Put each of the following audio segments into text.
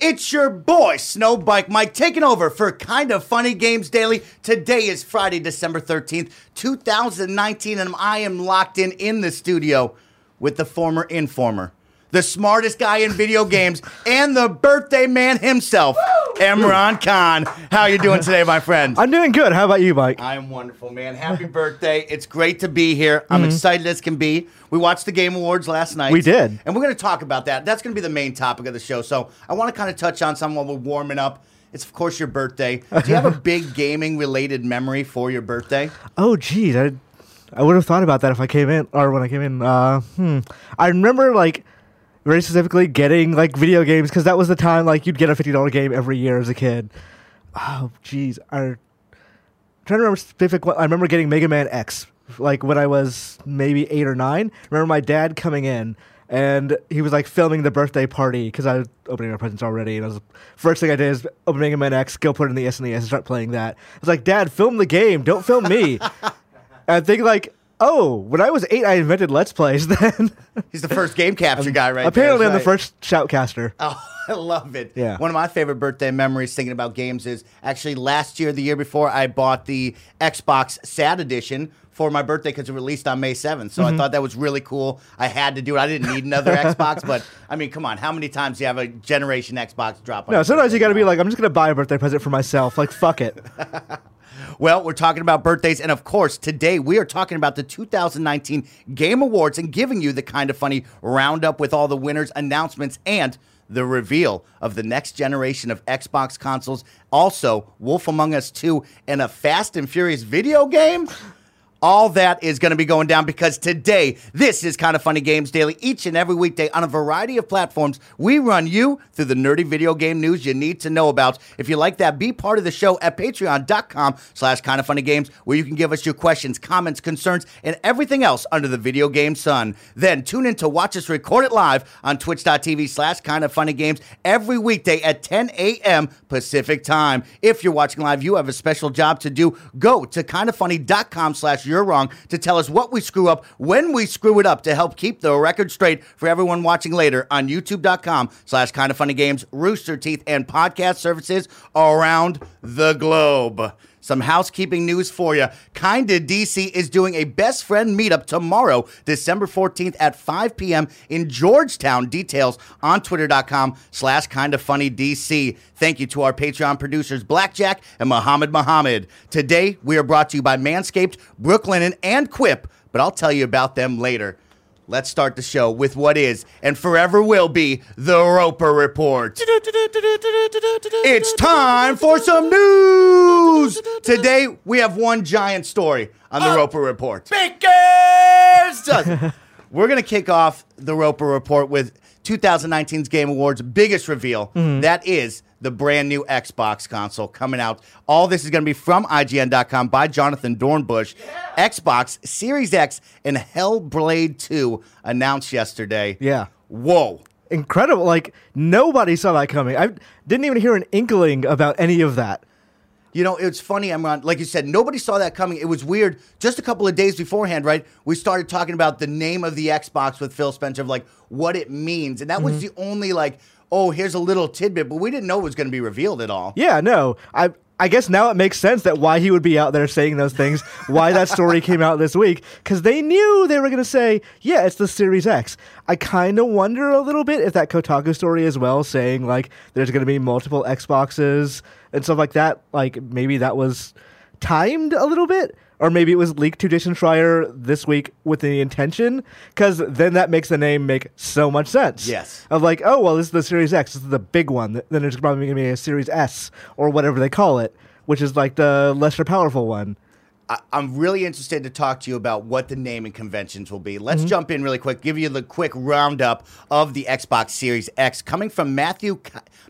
It's your boy, Snowbike Mike, taking over for Kinda Funny Games Daily. Today is Friday, December 13th, 2019, and I am locked in in the studio with the former informer, the smartest guy in video games, and the birthday man himself, Imran Khan. How you doing today, my friend? I'm doing good. How about you, Mike? I am wonderful, man. Happy birthday. It's great to be here. I'm excited as can be. We watched the Game Awards last night. Mm-hmm. We did. And we're going to talk about that. That's going to be the main topic of the show. So I want to kind of touch on something while we're warming up. It's, of course, your birthday. Do you have a big gaming related memory for your birthday? Oh, geez, I, I would have thought about that if I came in or when I came in. Uh, hmm. I remember like very specifically getting like video games because that was the time like you'd get a fifty dollar game every year as a kid. Oh, jeez, I am trying to remember specific. I remember getting Mega Man X like when I was maybe eight or nine. remember my dad coming in. And he was like filming the birthday party because I was opening my presents already. And I was first thing I did is open Mega Man X, go put it in the SNES, and start playing that. I was like, Dad, film the game, don't film me. and I think like, oh, when I was eight, I invented Let's Plays. Then He's the first game capture guy, right? apparently there, I'm the first shoutcaster. Oh, I love it. Yeah. One of my favorite birthday memories thinking about games is actually last year, the year before, I bought the Xbox Sad edition for my birthday because it released on May 7th. So I Mm-hmm. thought that was really cool. I had to do it. I didn't need another Xbox, but I mean, come on. How many times do you have a generation Xbox drop on No, sometimes you got to be like, I'm just gonna buy a birthday present for myself. Like, fuck it. Well, we're talking about birthdays, and of course, today we are talking about the 2019 Game Awards and giving you the kind of funny roundup with all the winners, announcements, and the reveal of the next generation of Xbox consoles. Also, Wolf Among Us 2 and a Fast and Furious video game. All that is going to be going down because today, this is Kinda Funny Games Daily. Each and every weekday on a variety of platforms, we run you through the nerdy video game news you need to know about. If you like that, be part of the show at patreon.com slash kind of funny games, where you can give us your questions, comments, concerns, and everything else under the video game sun. Then tune in to watch us record it live on twitch.tv slash kind of funny games every weekday at 10 a.m. Pacific time. If you're watching live, you have a special job to do. Go to kindoffunny.com slash you're wrong to tell us what we screw up when we screw it up to help keep the record straight for everyone watching later on youtube.com slash kind of funny games, Rooster Teeth, and podcast services around the globe. Some housekeeping news for you. Kinda DC is doing a best friend meetup tomorrow, December 14th at 5 p.m. in Georgetown. Details on twitter.com slash kinda funny DC. Thank you to our Patreon producers, Blackjack and Muhammad Muhammad. Today, we are brought to you by Manscaped, Brooklinen, and Quip, but I'll tell you about them later. Let's start the show with what is and forever will be the Roper Report. It's time for some news. Today we have one giant story on the uh, Roper Report. Bakers! We're gonna kick off the Roper Report with 2019's Game Awards' biggest reveal. Mm-hmm. That is the brand new Xbox console coming out. All this is gonna be from IGN.com by Jonathan Dornbush. Xbox Series X and Hellblade 2 announced yesterday. Yeah. Whoa. Incredible. Like, nobody saw that coming. I didn't even hear an inkling about any of that. You know, it's funny, Imran. Like you said, nobody saw that coming. It was weird. Just a couple of days beforehand, right? We started talking about the name of the Xbox with Phil Spencer, of like what it means, and that was mm-hmm. the only like, oh, here's a little tidbit, but we didn't know it was going to be revealed at all. Yeah, no. I I guess now it makes sense that why he would be out there saying those things, why that story came out this week, because they knew they were going to say, yeah, it's the Series X. I kind of wonder a little bit if that Kotaku story as well, saying like there's going to be multiple Xboxes and stuff like that, like maybe that was timed a little bit. Or maybe it was leaked to Jason Schreier this week with the intention, because then that makes the name make so much sense Yes. of like, oh well, this is the Series X, this is the big one. Then there's probably going to be a Series S or whatever they call it, which is like the lesser powerful one. I, I'm really interested to talk to you about what the naming conventions will be. Let's mm-hmm. jump in really quick, give you the quick roundup of the Xbox Series X coming from Matthew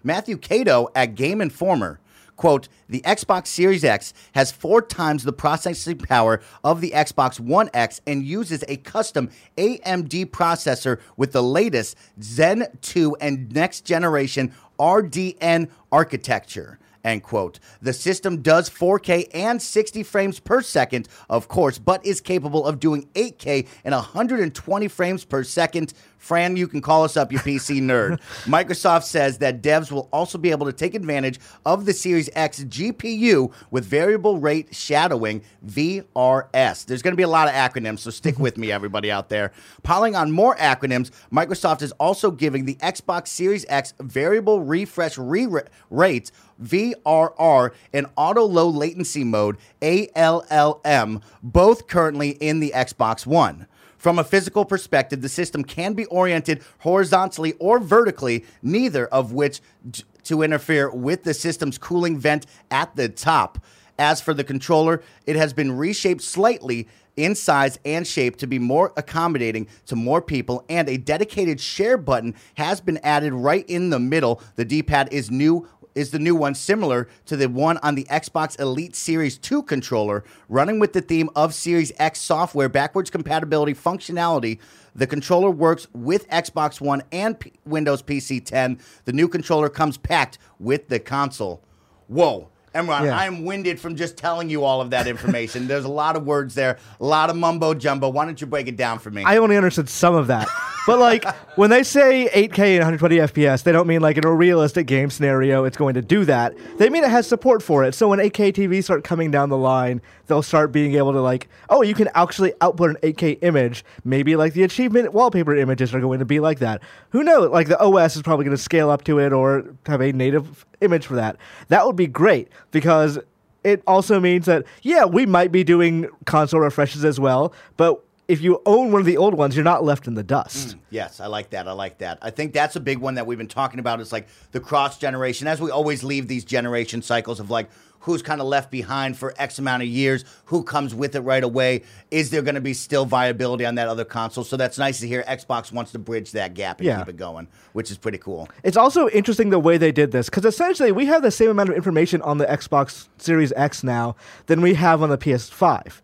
Matthew Kato at Game Informer. Quote, the Xbox Series X has four times the processing power of the Xbox One X and uses a custom AMD processor with the latest Zen 2 and next generation RDNA architecture. End quote. The system does 4K and 60 frames per second, of course, but is capable of doing 8K and 120 frames per second. Fran, you can call us up, you PC nerd. Microsoft says that devs will also be able to take advantage of the Series X GPU with variable rate shading, VRS. There's going to be a lot of acronyms, so stick with me, everybody out there. Piling on more acronyms, Microsoft is also giving the Xbox Series X variable refresh re- rate VRR, and auto low latency mode, ALLM, both currently in the Xbox One. From a physical perspective, the system can be oriented horizontally or vertically, neither of which d- to interfere with the system's cooling vent at the top. As for the controller, it has been reshaped slightly in size and shape to be more accommodating to more people, and a dedicated share button has been added right in the middle. The D pad is new is the new one similar to the one on the Xbox Elite Series 2 controller, running with the theme of Series X software backwards compatibility functionality. The controller works with Xbox One and P- Windows PC 10. The new controller comes packed with the console. Whoa. Imran, Yeah. I'm winded from just telling you all of that information. There's a lot of words there, a lot of mumbo jumbo. Why don't you break it down for me? I only understood some of that. But like when they say 8K and 120 FPS, they don't mean like in a realistic game scenario it's going to do that. They mean it has support for it. So when 8K TVs start coming down the line, they'll start being able to like, oh, you can actually output an 8K image. Maybe like the achievement wallpaper images are going to be like that. Who knows? Like the OS is probably going to scale up to it or have a native image for that. That would be great because it also means that yeah, we might be doing console refreshes as well, but if you own one of the old ones, you're not left in the dust. Mm, yes, I like that. I like that. I think that's a big one that we've been talking about. It's like the cross generation. As we always leave these generation cycles of like who's kind of left behind for X amount of years, who comes with it right away. Is there going to be still viability on that other console? So that's nice to hear. Xbox wants to bridge that gap and Yeah. keep it going, which is pretty cool. It's also interesting the way they did this because essentially we have the same amount of information on the Xbox Series X now than we have on the PS5.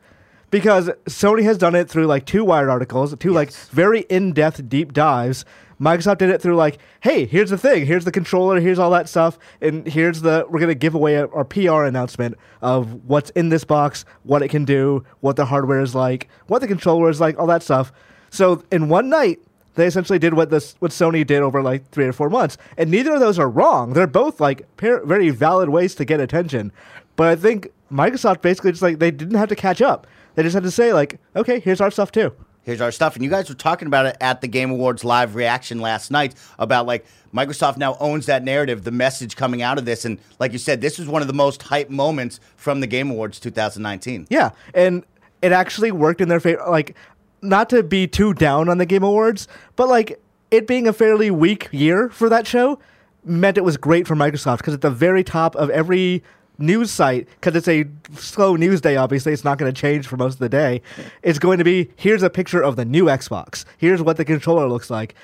Because Sony has done it through like two Wired articles, two like very in depth deep dives. Microsoft did it through like, hey, here's the thing, here's the controller, here's all that stuff, and here's the we're gonna give away our PR announcement of what's in this box, what it can do, what the hardware is like, what the controller is like, all that stuff. So in one night, they essentially did what this what Sony did over like three or four months, and neither of those are wrong. They're both like par- very valid ways to get attention. But I think Microsoft basically just like they didn't have to catch up. They just had to say like, okay, here's our stuff too. Here's our stuff. And you guys were talking about it at the Game Awards live reaction last night about like Microsoft now owns that narrative, the message coming out of this. And like you said, this was one of the most hype moments from the Game Awards 2019. Yeah, and it actually worked in their favor. Like, not to be too down on the Game Awards, but like it being a fairly weak year for that show meant it was great for Microsoft because at the very top of every news site, because it's a slow news day, obviously, it's not going to change for most of the day. It's going to be here's a picture of the new Xbox. Here's what the controller looks like.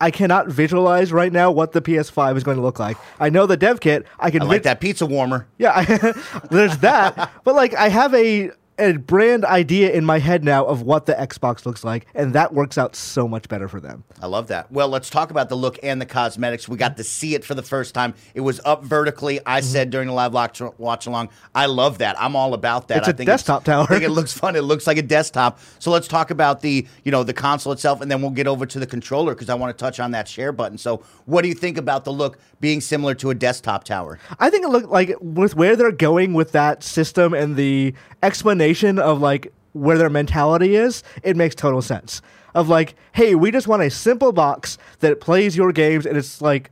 I cannot visualize right now what the PS5 is going to look like. I know the dev kit. I can I like vi- that pizza warmer. yeah, I, there's that. But like, I have a a brand idea in my head now of what the Xbox looks like, and that works out so much better for them. I love that. Well, let's talk about the look and the cosmetics. We got to see it for the first time. It was up vertically. I Mm-hmm. said during the live watch, watch along, I love that. I'm all about that. It's I a think desktop tower. I think it looks fun. It looks like a desktop. So let's talk about the you know the console itself, and then we'll get over to the controller because I want to touch on that share button. So, what do you think about the look being similar to a desktop tower? I think it looked like with where they're going with that system and the explanation of like where their mentality is, it makes total sense. Of like, hey, we just want a simple box that plays your games and it's like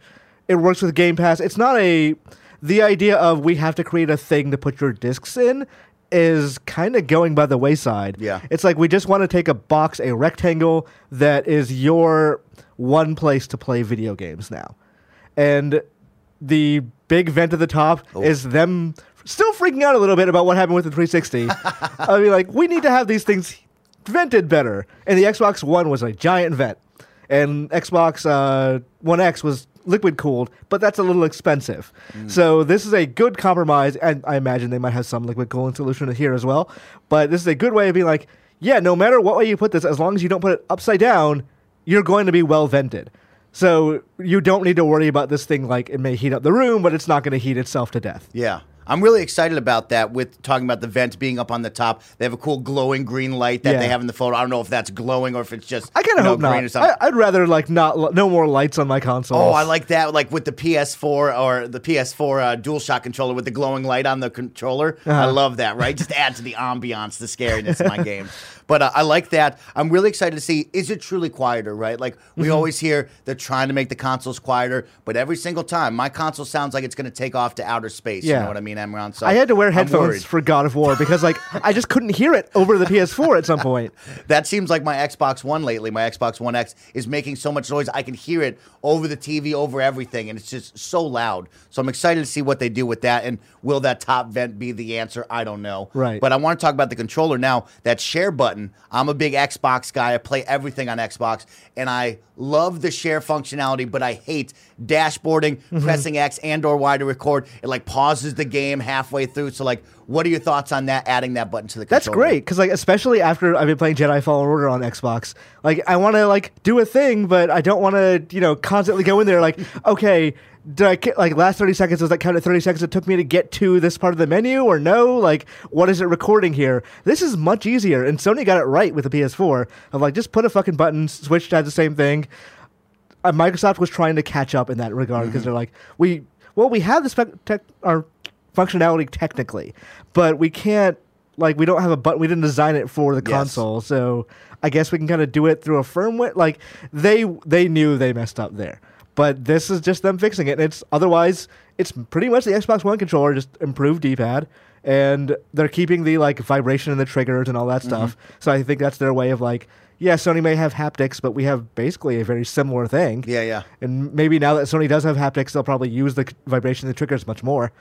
it works with Game Pass. It's not a the idea of we have to create a thing to put your discs in is kind of going by the wayside. Yeah. It's like we just want to take a box, a rectangle that is your one place to play video games now. And the big vent at the top is them still freaking out a little bit about what happened with the 360. I mean, like, we need to have these things vented better. And the Xbox One was a giant vent. And Xbox uh, One X was liquid cooled, but that's a little expensive. So this is a good compromise. And I imagine they might have some liquid cooling solution here as well. But this is a good way of being like, yeah, no matter what way you put this, as long as you don't put it upside down, you're going to be well vented. So you don't need to worry about this thing like it may heat up the room, but it's not going to heat itself to death. Yeah. I'm really excited about that with talking about the vent being up on the top. They have a cool glowing green light that Yeah. they have in the photo. I don't know if that's glowing or if it's just I kind you of know, hope green or not. something. I, I'd rather like not no more lights on my console. Oh, I like that. Like with the PS4 or the PS4 uh, DualShock controller with the glowing light on the controller. I Uh-huh. love that. Right, just add to the ambiance, the scariness of my games. But uh, I like that. I'm really excited to see is it truly quieter? Right, like we Mm-hmm. always hear they're trying to make the consoles quieter, but every single time my console sounds like it's going to take off to outer space. You know what I mean, Imran? So I had to wear headphones for God of War because like I just couldn't hear it over the PS4 at some point. That seems like my Xbox One lately. My Xbox One X is making so much noise. I can hear it over the TV, over everything, and it's just so loud. So I'm excited to see what they do with that. And will that top vent be the answer? I don't know. Right. But I want to talk about the controller now. That share button. I'm a big Xbox guy. I play everything on Xbox, and I love the share functionality, but I hate dashboarding, Mm-hmm. pressing X and or Y to record. It like pauses the game halfway through. So like, what are your thoughts on that? Adding that button to the code? That's great because like especially after I've been playing Jedi Fallen Order on Xbox, like I want to like do a thing, but I don't want to you know constantly go in there like okay. Did I like last thirty seconds was that kind of thirty seconds it took me to get to this part of the menu or no? Like what is it recording here? This is much easier, and Sony got it right with the PS4 of like just put a fucking button, switch to the same thing. uh, Microsoft was trying to catch up in that regard because they're like, we well, we have the spec- tech, our functionality technically, but we can't like we don't have a button. We didn't design it for the Yes. console, so I guess we can kind of do it through a firmware. Like they they knew they messed up there, but this is just them fixing it. And it's otherwise it's pretty much the Xbox One controller, just improved D-pad. And they're keeping the like vibration in the triggers and all that stuff. Mm-hmm. So I think that's their way of like, yeah, Sony may have haptics, but we have basically a very similar thing. Yeah, yeah. And maybe now that Sony does have haptics, they'll probably use the c- vibration of the triggers much more.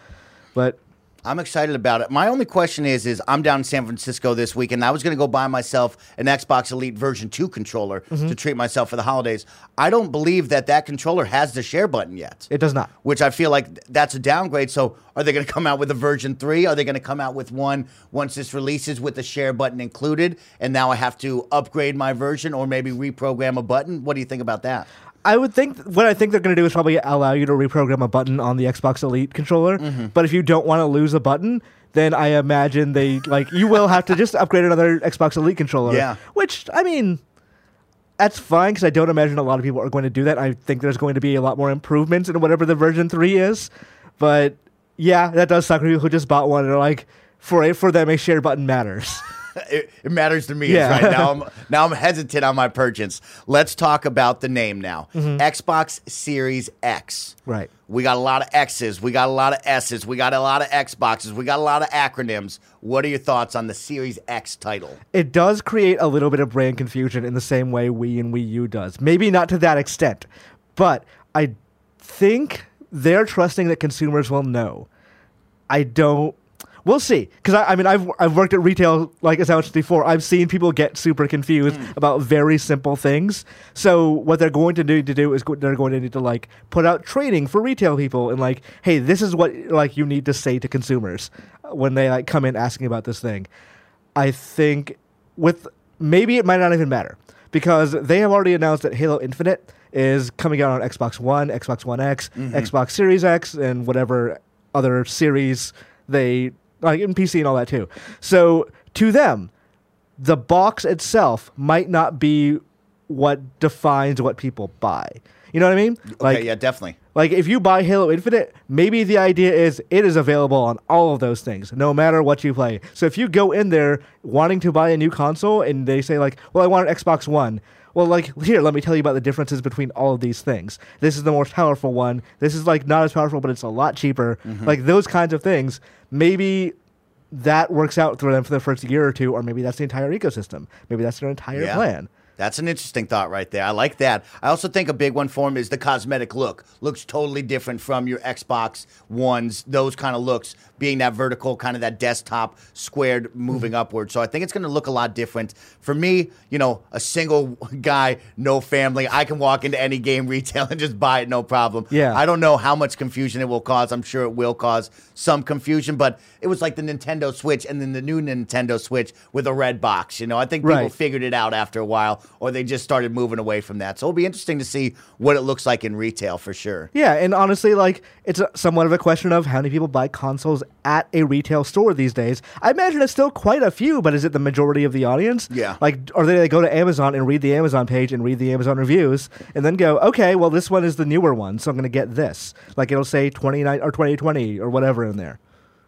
But I'm excited about it. My only question is, is I'm down in San Francisco this week, and I was going to go buy myself an Xbox Elite Version 2 controller Mm-hmm. to treat myself for the holidays. I don't believe that that controller has the share button yet. it does not. which I feel like that's a downgrade. So, are they going to come out with a version three? Are they going to come out with one once this releases with the share button included? And now I have to upgrade my version or maybe reprogram a button? What do you think about that? I would think what I think they're going to do is probably allow you to reprogram a button on the Xbox Elite controller. Mm-hmm. But if you don't want to lose a button, then I imagine they like you will have to just upgrade another Xbox Elite controller. Yeah. Which I mean, that's fine because I don't imagine a lot of people are going to do that. I think there's going to be a lot more improvements in whatever the version three is. But yeah, that does suck for people who just bought one and are like, for a, for them, a share button matters. It, it matters to me. Yeah. Right now, I'm now I'm hesitant on my purchase. Let's talk about the name now. Mm-hmm. Xbox Series X. Right. We got a lot of X's. We got a lot of S's. We got a lot of Xboxes. We got a lot of acronyms. What are your thoughts on the Series X title? it does create a little bit of brand confusion in the same way Wii and Wii U does. Maybe not to that extent, but I think they're trusting that consumers will know. I don't. We'll see, because I, I mean, I've I've worked at retail like as I mentioned before. I've seen people get super confused hmm. about very simple things. So what they're going to need to do is go, they're going to need to like put out training for retail people and like, hey, this is what like you need to say to consumers when they like come in asking about this thing. I think with maybe it might not even matter because they have already announced that Halo Infinite is coming out on Xbox One, Xbox One X, mm-hmm. Xbox Series X, and whatever other series they like in PC and all that too. So to them, the box itself might not be what defines what people buy. You know what I mean? Okay, yeah, definitely. Like if you buy Halo Infinite, maybe the idea is it is available on all of those things, no matter what you play. So if you go in there wanting to buy a new console and they say like, "Well, I want an Xbox One." Well, like here, let me tell you about the differences between all of these things. This is the most powerful one. This is like not as powerful, but it's a lot cheaper. Mm-hmm. Like those kinds of things. Maybe that works out for them for the first year or two, or maybe that's the entire ecosystem. Maybe that's their entire Yeah. plan. That's an interesting thought right there. I like that. I also think a big one for him is the cosmetic look. Looks totally different from your Xbox ones, those kind of looks, being that vertical, kind of that desktop squared moving mm-hmm. upward. So I think it's going to look a lot different. For me, you know, a single guy, no family, I can walk into any game retail and just buy it, no problem. Yeah. I don't know how much confusion it will cause. I'm sure it will cause some confusion, but it was like the Nintendo Switch and then the new Nintendo Switch with a red box. You know, I think people Right. figured it out after a while. Or they just started moving away from that. So it'll be interesting to see what it looks like in retail for sure. Yeah, and honestly, like it's a, somewhat of a question of how many people buy consoles at a retail store these days. I imagine it's still quite a few, but is it the majority of the audience? Yeah. Like, or they, they go to Amazon and read the Amazon page and read the Amazon reviews, and then go, okay, well, this one is the newer one, so I'm going to get this. Like it'll say 29 or 2020 or whatever in there.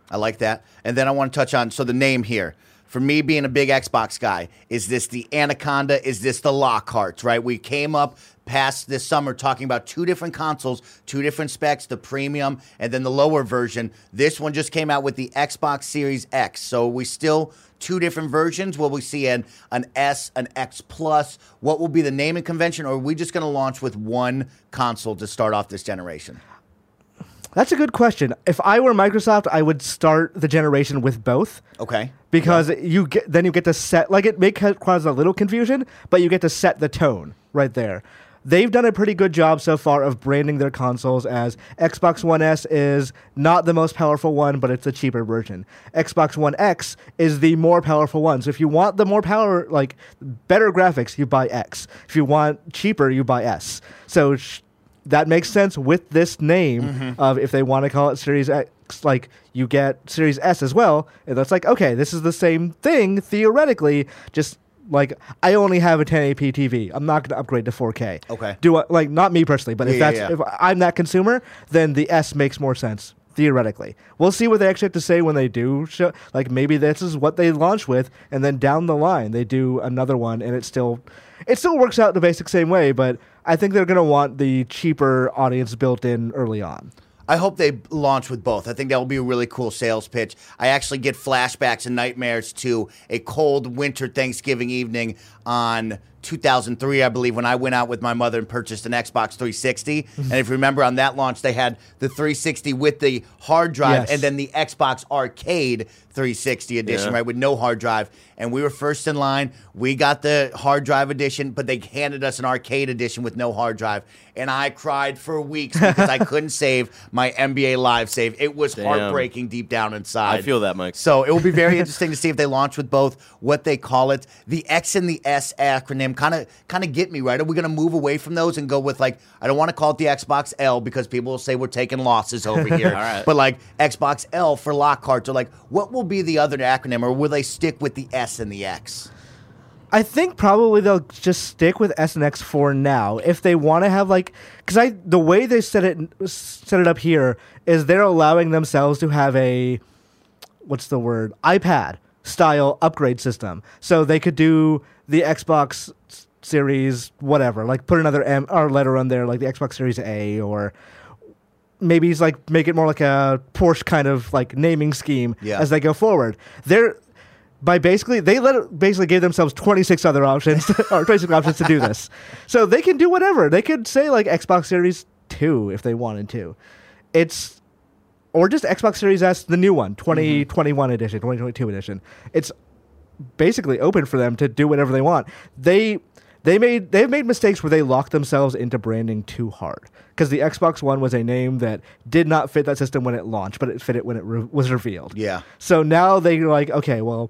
I like that. And then I want to touch on so the name here. For me being a big Xbox guy, is this the Anaconda? Is this the Lockhart? Right? We came up past this summer talking about two different consoles, two different specs, the premium and then the lower version. This one just came out with the Xbox Series X. So we still two different versions. Will we see an an S, an X Plus? What will be the naming convention, or are we just going to launch with one console to start off this generation? That's a good question. If I were Microsoft, I would start the generation with both. Okay. Because you get then you get to set like it may ca- cause a little confusion, but you get to set the tone right there. They've done a pretty good job so far of branding their consoles as Xbox One S is not the most powerful one, but it's the cheaper version. Xbox One X is the more powerful one. So if you want the more power, like better graphics, you buy X. If you want cheaper, you buy S. So sh- that makes sense with this name mm-hmm. of if they want to call it Series X, like you get Series S as well. And that's like, okay, this is the same thing theoretically, just like I only have a 1080p TV. I'm not going to upgrade to 4K. Okay. Do I, like not me personally, but if that's yeah, yeah. if I'm that consumer, then the S makes more sense theoretically. We'll see what they actually have to say when they do show. Like maybe this is what they launch with, and then down the line they do another one, and it still it still works out the basic same way. But I think they're gonna want the cheaper audience built in early on. I hope they launch with both. I think that will be a really cool sales pitch. I actually get flashbacks and nightmares to a cold winter Thanksgiving evening on 2003, I believe, when I went out with my mother and purchased an Xbox 360. Mm-hmm. and if you remember, on that launch, they had the 360 with the hard drive Yes. and then the Xbox Arcade 360 edition, Yeah. right, with no hard drive. And we were first in line. We got the hard drive edition, but they handed us an arcade edition with no hard drive. And I cried for weeks because I couldn't save my NBA Live save. It was Damn. heartbreaking deep down inside. I feel that, Mike. So it will be very interesting to see if they launch with both, what they call it. The X and the S acronym kind of kind of get me right. Are we going to move away from those and go with like I don't want to call it the Xbox L because people will say we're taking losses over here. All right. But like Xbox L for Lockhart or like what will be the other acronym or will they stick with the S and the X? I think probably they'll just stick with S and X for now. If they want to have like, because I the way they set it set it up here is they're allowing themselves to have a what's the word iPad style upgrade system, so they could do the Xbox s- Series whatever, like put another M or letter on there, like the Xbox Series A or. Maybe it's like make it more like a Porsche kind of like naming scheme Yeah. as they go forward. They're by basically they let basically gave themselves 26 other options or 26 options to do this so they can do whatever they could say like xbox series 2 if they wanted to it's or just xbox series s the new one mm-hmm. 2021 edition 2022 edition it's basically open for them to do whatever they want they they made they've made mistakes where they locked themselves into branding too hard because the xbox one was a name that did not fit that system when it launched but it fit it when it re- was revealed Yeah. so now they're like, okay, well,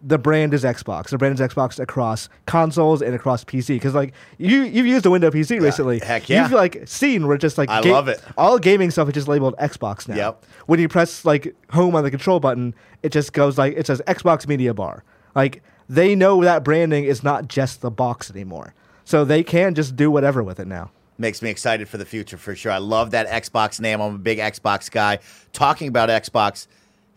the brand is Xbox. The brand is Xbox across consoles and across PC. Because like you, you've used a Windows PC recently. heck yeah. You've like seen where just like I love it. All gaming stuff is just labeled Xbox now. Yep. When you press like home on the control button, it just goes like it says Xbox Media Bar. Like they know that branding is not just the box anymore. So they can just do whatever with it now. makes me excited for the future for sure. I love that Xbox name. I'm a big Xbox guy. Talking about Xbox,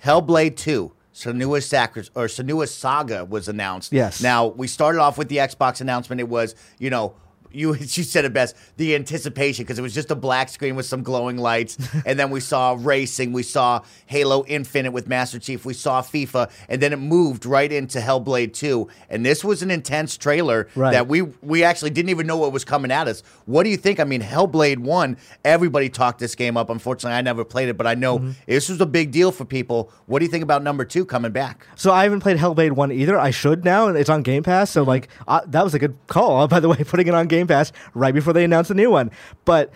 Hellblade 2, Senua's Sacri- or Senua's Saga was announced. Yes. Now we started off with the Xbox announcement. It was, you know, you you said it best, the anticipation because it was just a black screen with some glowing lights, and then we saw racing, we saw Halo Infinite with Master Chief, we saw FIFA, and then it moved right into Hellblade 2. And this was an intense trailer Right. that we we actually didn't even know what was coming at us. What do you think? I mean, Hellblade 1, everybody talked this game up. Unfortunately, I never played it, but I know Mm-hmm. this was a big deal for people. What do you think about number 2 coming back? So I haven't played Hellblade one either. I should now, and it's on Game Pass. So like uh, that was a good call, by the way, putting it on Game Pass right before they announced the new one. But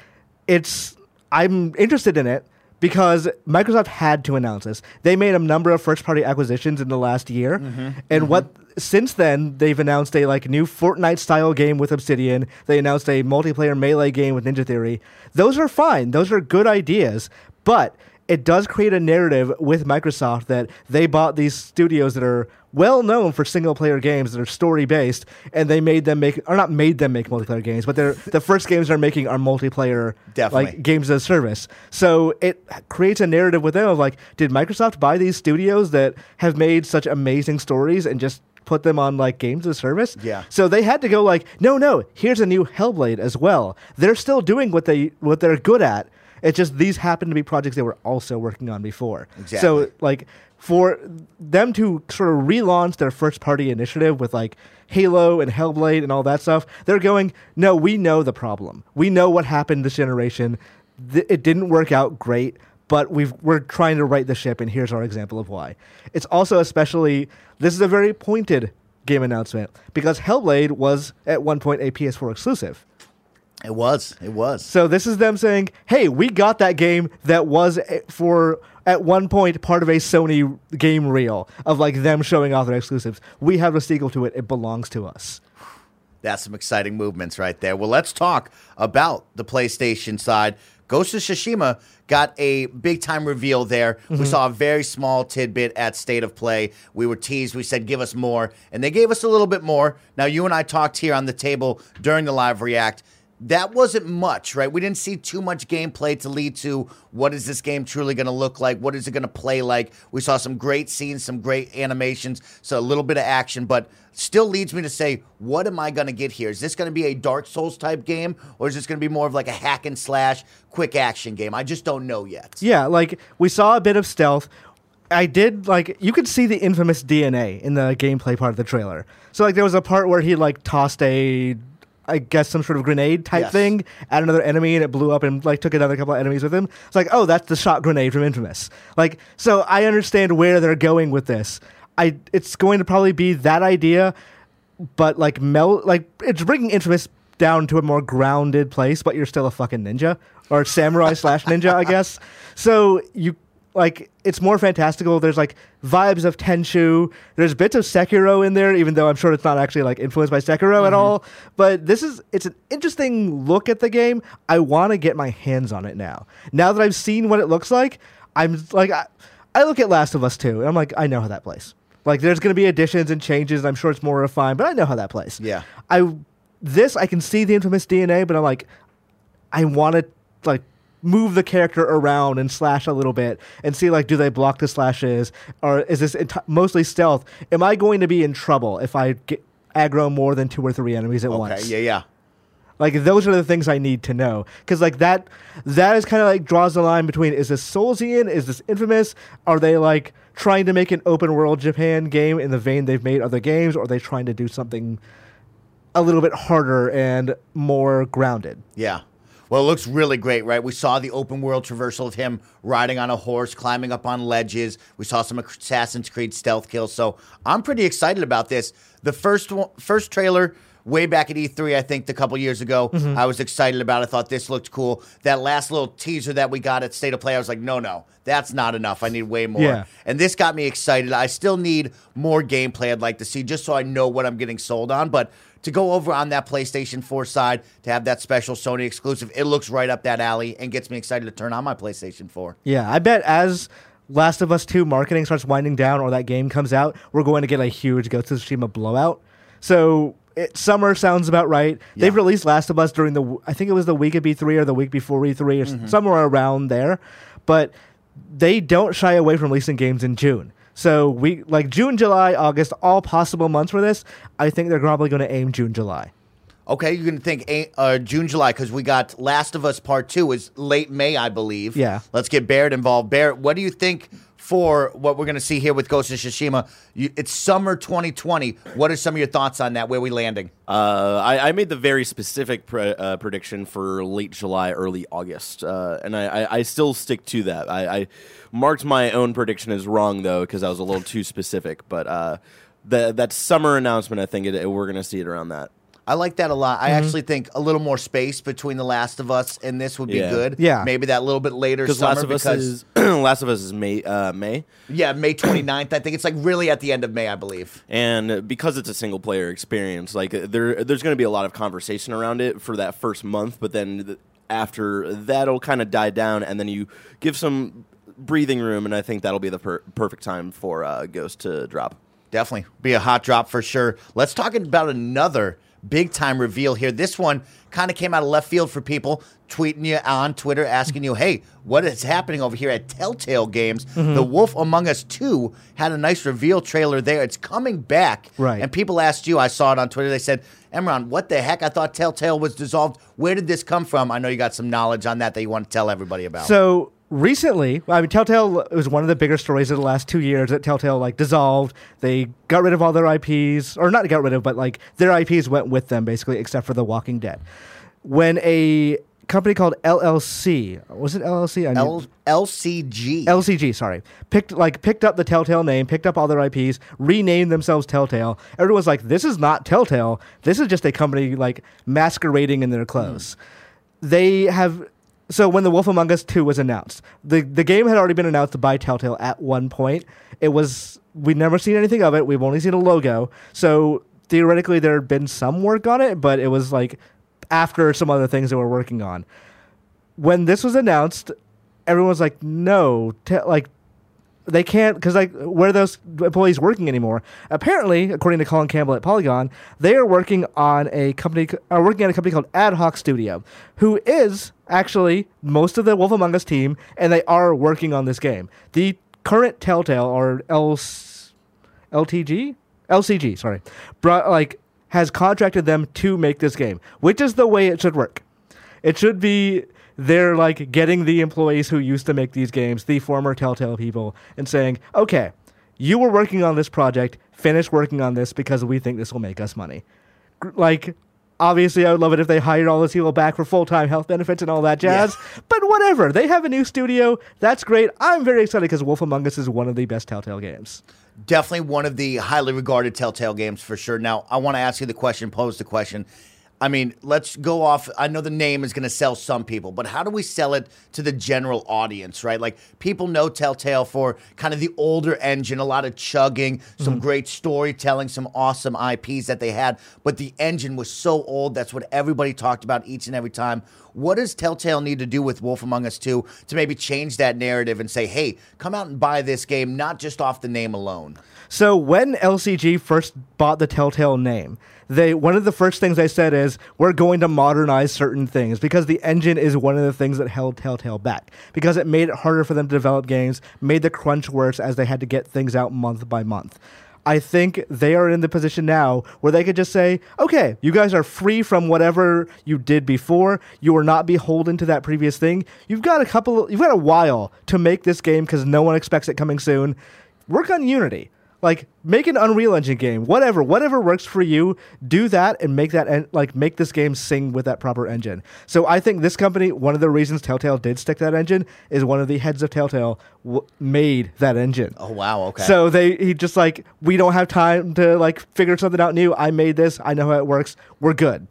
it's I'm interested in it because Microsoft had to announce this. They made a number of first party acquisitions in the last year, mm-hmm. and mm-hmm. what since then they've announced a like new Fortnite style game with Obsidian. They announced a multiplayer melee game with Ninja Theory. Those are fine. Those are good ideas, but it does create a narrative with Microsoft that they bought these studios that are well known for single player games that are story based, and they made them make or not made them make multiplayer games, but they're the first games they're making are multiplayer Definitely. like games as a service. So it creates a narrative with them of like, did Microsoft buy these studios that have made such amazing stories and just put them on like games as a service? Yeah. So they had to go like, no, no, here's a new Hellblade as well. They're still doing what they what they're good at. It's just these happen to be projects they were also working on before. Exactly. So like for them to sort of relaunch their first party initiative with like Halo and Hellblade and all that stuff, they're going, no, we know the problem. We know what happened this generation. Th- it didn't work out great, but we've we're trying to right the ship, and here's our example of why. It's also especially this is a very pointed game announcement because Hellblade was at one point a PS4 exclusive. It was. It was. So this is them saying, "Hey, we got that game that was eh, for at one point part of a Sony game reel of like them showing off their exclusives. We have a sequel to it. It belongs to us." That's some exciting movements right there. Well, let's talk about the PlayStation side. Ghost of Tsushima got a big time reveal there. We mm-hmm. saw a very small tidbit at State of Play. We were teased. We said, give us more. And they gave us a little bit more. Now, you and I talked here on the table during the live react. That wasn't much, right? We didn't see too much gameplay to lead to what is this game truly going to look like? What is it going to play like? We saw some great scenes, some great animations, so a little bit of action, but still leads me to say, what am I going to get here? Is this going to be a Dark Souls type game, or is this going to be more of like a hack and slash quick action game? I just don't know yet. Yeah, like we saw a bit of stealth. I did like you could see the infamous DNA in the gameplay part of the trailer. So like there was a part where he like tossed a I guess some sort of grenade type Yes. thing at another enemy and it blew up and like took another couple of enemies with him. It's like, oh, that's the shot grenade from Infamous. Like, so I understand where they're going with this. I it's going to probably be that idea, but like mel like it's bringing Infamous down to a more grounded place, but you're still a fucking ninja or samurai slash ninja, I guess. So you like it's more fantastical. There's like vibes of Tenchu. There's bits of Sekiro in there, even though I'm sure it's not actually like influenced by Sekiro at mm-hmm. all. But this is it's an interesting look at the game. I want to get my hands on it now. Now that I've seen what it looks like, I'm like I, I look at Last of Us 2 and I'm like I know how that plays. Like there's going to be additions and changes. And I'm sure it's more refined, but I know how that plays. Yeah. I this I can see the infamous DNA, but I'm like, I want to like move the character around and slash a little bit and see like do they block the slashes or is this enti- mostly stealth? Am I going to be in trouble if I get aggro more than two or three enemies at Okay, once? yeah, yeah. Like those are the things I need to know because like that that is kind of like draws the line between is this Soulsian, is this Infamous? Are they like trying to make an open world Japan game in the vein they've made other games, or are they trying to do something a little bit harder and more grounded? Yeah. Well, it looks really great, right? We saw the open world traversal of him riding on a horse, climbing up on ledges. We saw some Assassin's Creed stealth kills. So I'm pretty excited about this. The first one, first trailer way back at E3, I think, a couple years ago, mm-hmm. I was excited about. it. I thought this looked cool. That last little teaser that we got at State of Play, I was like, no, no, that's not enough. I need way more. Yeah. And this got me excited. I still need more gameplay I'd like to see just so I know what I'm getting sold on. But to go over on that PlayStation 4 side, to have that special Sony exclusive, it looks right up that alley and gets me excited to turn on my PlayStation 4. Yeah, I bet as Last of Us 2 marketing starts winding down or that game comes out, we're going to get a huge Ghost of Tsushima blowout. So it, summer sounds about right. They've released Last of Us during the, I think it was the week of E3 or the week before E3 or s- mm-hmm. somewhere around there. But they don't shy away from releasing games in June. So we like June, July, August, all possible months for this. I think they're probably going to aim June, July. Okay, you can think uh, June, July, because we got Last of Us Part 2 is late May, I believe. Yeah. Let's get Barrett involved. Barrett, what do you think for what we're going to see here with Ghost of Tsushima? You, it's summer 2020. What are some of your thoughts on that? Where are we landing? Uh, I, I made the very specific pre- uh, prediction for late July, early August, uh, and I, I, I still stick to that. I, marked my own prediction as wrong though because I was a little too specific. But uh, the, that summer announcement, I think it, we're going to see it around that. I like that a lot. Mm-hmm. I actually think a little more space between The Last of Us and this would be Yeah. good. Yeah. maybe that little bit later Because summer Last of Us because is Last of Us is May uh, May, yeah, May 29th. I think it's like really at the end of May, I believe. and because it's a single player experience, like there there's going to be a lot of conversation around it for that first month, but then th- after that'll kind of die down, and then you give some breathing room, and I think that'll be the per- perfect time for uh, Ghost to drop. Definitely be a hot drop for sure. Let's talk about another big time reveal here. This one kind of came out of left field for people tweeting you on Twitter asking you, "Hey, what is happening over here at Telltale Games? Mm-hmm. The Wolf Among Us 2 had a nice reveal trailer there. It's coming back." Right. And people asked you, I saw it on Twitter. They said, "Imran, what the heck? I thought Telltale was dissolved. Where did this come from?" I know you got some knowledge on that that you want to tell everybody about. So recently, I mean, Telltale it was one of the bigger stories of the last two years that Telltale like dissolved. They got rid of all their IPs, or not got rid of, but like their IPs went with them basically, except for The Walking Dead. When a company called LLC was it LLC? I mean, L- LCG. LCG, sorry, picked like picked up the Telltale name, picked up all their IPs, renamed themselves Telltale. Everyone's like, "This is not Telltale. This is just a company like masquerading in their clothes." Hmm. They have. So when The Wolf Among Us 2 was announced, the the game had already been announced by Telltale at one point. It was we'd never seen anything of it. We've only seen a logo. So theoretically, there had been some work on it, but it was like after some other things they were working on when this was announced, everyone was like, "No, te- like they can't because like where are those employees working anymore?" Apparently, according to Colin Campbell at Polygon, they are working on a company are working at a company called Ad Hoc Studio, who is actually most of the Wolf Among Us team, and they are working on this game. The current Telltale or L- LTG LCG, sorry, brought like has contracted them to make this game, which is the way it should work. It should be they're like getting the employees who used to make these games, the former Telltale people, and saying, okay, you were working on this project, finish working on this because we think this will make us money. Like, obviously, I would love it if they hired all those people back for full time health benefits and all that jazz, but whatever. They have a new studio. That's great. I'm very excited because Wolf Among Us is one of the best Telltale games. Definitely one of the highly regarded Telltale games for sure. Now, I want to ask you the question, pose the question. I mean, let's go off. I know the name is going to sell some people, but how do we sell it to the general audience, right? Like, people know Telltale for kind of the older engine, a lot of chugging, some mm-hmm. great storytelling, some awesome IPs that they had, but the engine was so old. That's what everybody talked about each and every time. What does Telltale need to do with Wolf Among Us 2 to maybe change that narrative and say, hey, come out and buy this game, not just off the name alone? So when LCG first bought the Telltale name, they one of the first things they said is we're going to modernize certain things because the engine is one of the things that held Telltale back because it made it harder for them to develop games, made the crunch worse as they had to get things out month by month. I think they are in the position now where they could just say, okay, you guys are free from whatever you did before. You are not beholden to that previous thing. You've got a couple, you've got a while to make this game because no one expects it coming soon. Work on Unity. Like make an Unreal Engine game, whatever, whatever works for you. Do that and make that en- like make this game sing with that proper engine. So I think this company, one of the reasons Telltale did stick that engine is one of the heads of Telltale w- made that engine. Oh, wow. Okay. So they he just like we don't have time to like figure something out new. I made this. I know how it works. We're good.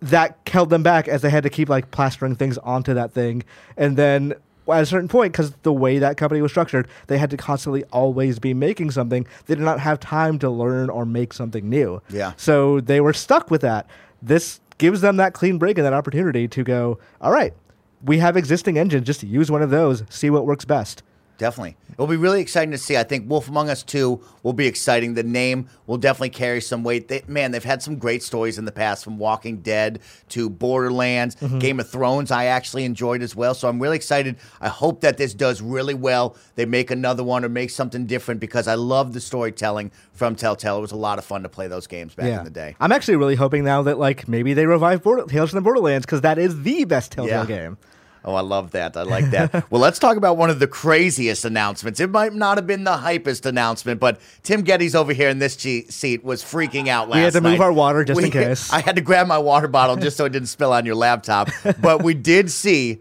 That held them back as they had to keep like plastering things onto that thing, and then at a certain point, because the way that company was structured, they had to constantly always be making something. They did not have time to learn or make something new. Yeah. So they were stuck with that. This gives them that clean break and that opportunity to go. All right, we have existing engines. Just use one of those. See what works best. Definitely. It'll be really exciting to see. I think Wolf Among Us 2 will be exciting. The name will definitely carry some weight. They, man, they've had some great stories in the past from Walking Dead to Borderlands, mm-hmm. Game of Thrones, I actually enjoyed as well. So I'm really excited. I hope that this does really well. They make another one or make something different because I love the storytelling from Telltale. It was a lot of fun to play those games back in the day. I'm actually really hoping now that like maybe they revive Border- Tales from the Borderlands because that is the best Telltale Yeah. game. Oh, I love that. I like that. well, let's talk about one of the craziest announcements. It might not have been the hypest announcement, but Tim Gettys over here in this che- seat was freaking out last night. We had to move night. our water just in case. I had to grab my water bottle just so it didn't spill on your laptop. But we did see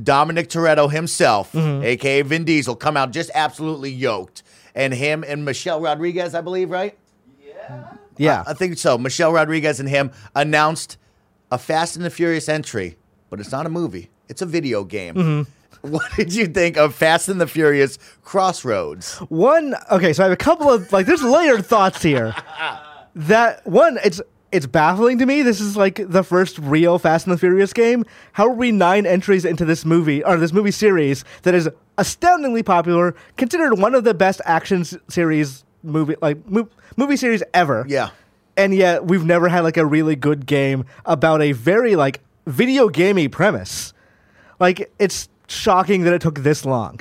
Dominic Toretto himself, Mm-hmm. aka Vin Diesel, come out just absolutely yoked. And him and Michelle Rodriguez, I believe, right? Yeah. I, I think so. Michelle Rodriguez and him announced a Fast and the Furious entry, but it's not a movie. It's a video game. Mm-hmm. What did you think of Fast and the Furious Crossroads? One, okay, so I have a couple of like there's layered thoughts here. That one, it's it's baffling to me. This is like the first real Fast and the Furious game. How are we nine entries into this movie or this movie series that is astoundingly popular, considered one of the best action series movie like mo- movie series ever? Yeah. and yet we've never had like a really good game about a very like video gamey premise. Like it's shocking that it took this long.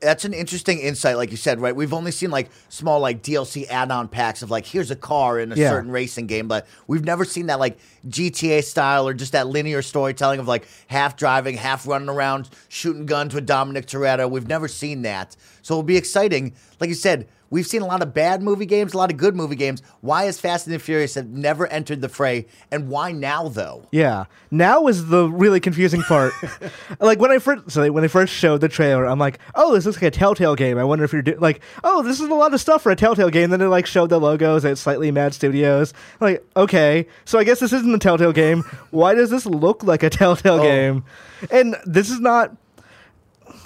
That's an interesting insight, like you said, right? We've only seen like small like DLC add-on packs of like here's a car in a Yeah. certain racing game, but we've never seen that like GTA style or just that linear storytelling of like half driving, half running around, shooting guns with Dominic Toretto. We've never seen that, so it'll be exciting. Like you said, we've seen a lot of bad movie games, a lot of good movie games. Why is Fast and the Furious have never entered the fray, and why now though? Yeah. Now is the really confusing part. like when I first so when they first showed the trailer, I'm like, oh, this looks like a Telltale game. I wonder if you're do- like, oh, this is a lot of stuff for a Telltale game. Then they like showed the logos at Slightly Mad Studios. I'm like, okay, so I guess this isn't a Telltale game. Why does this look like a Telltale Oh. game? And this is not.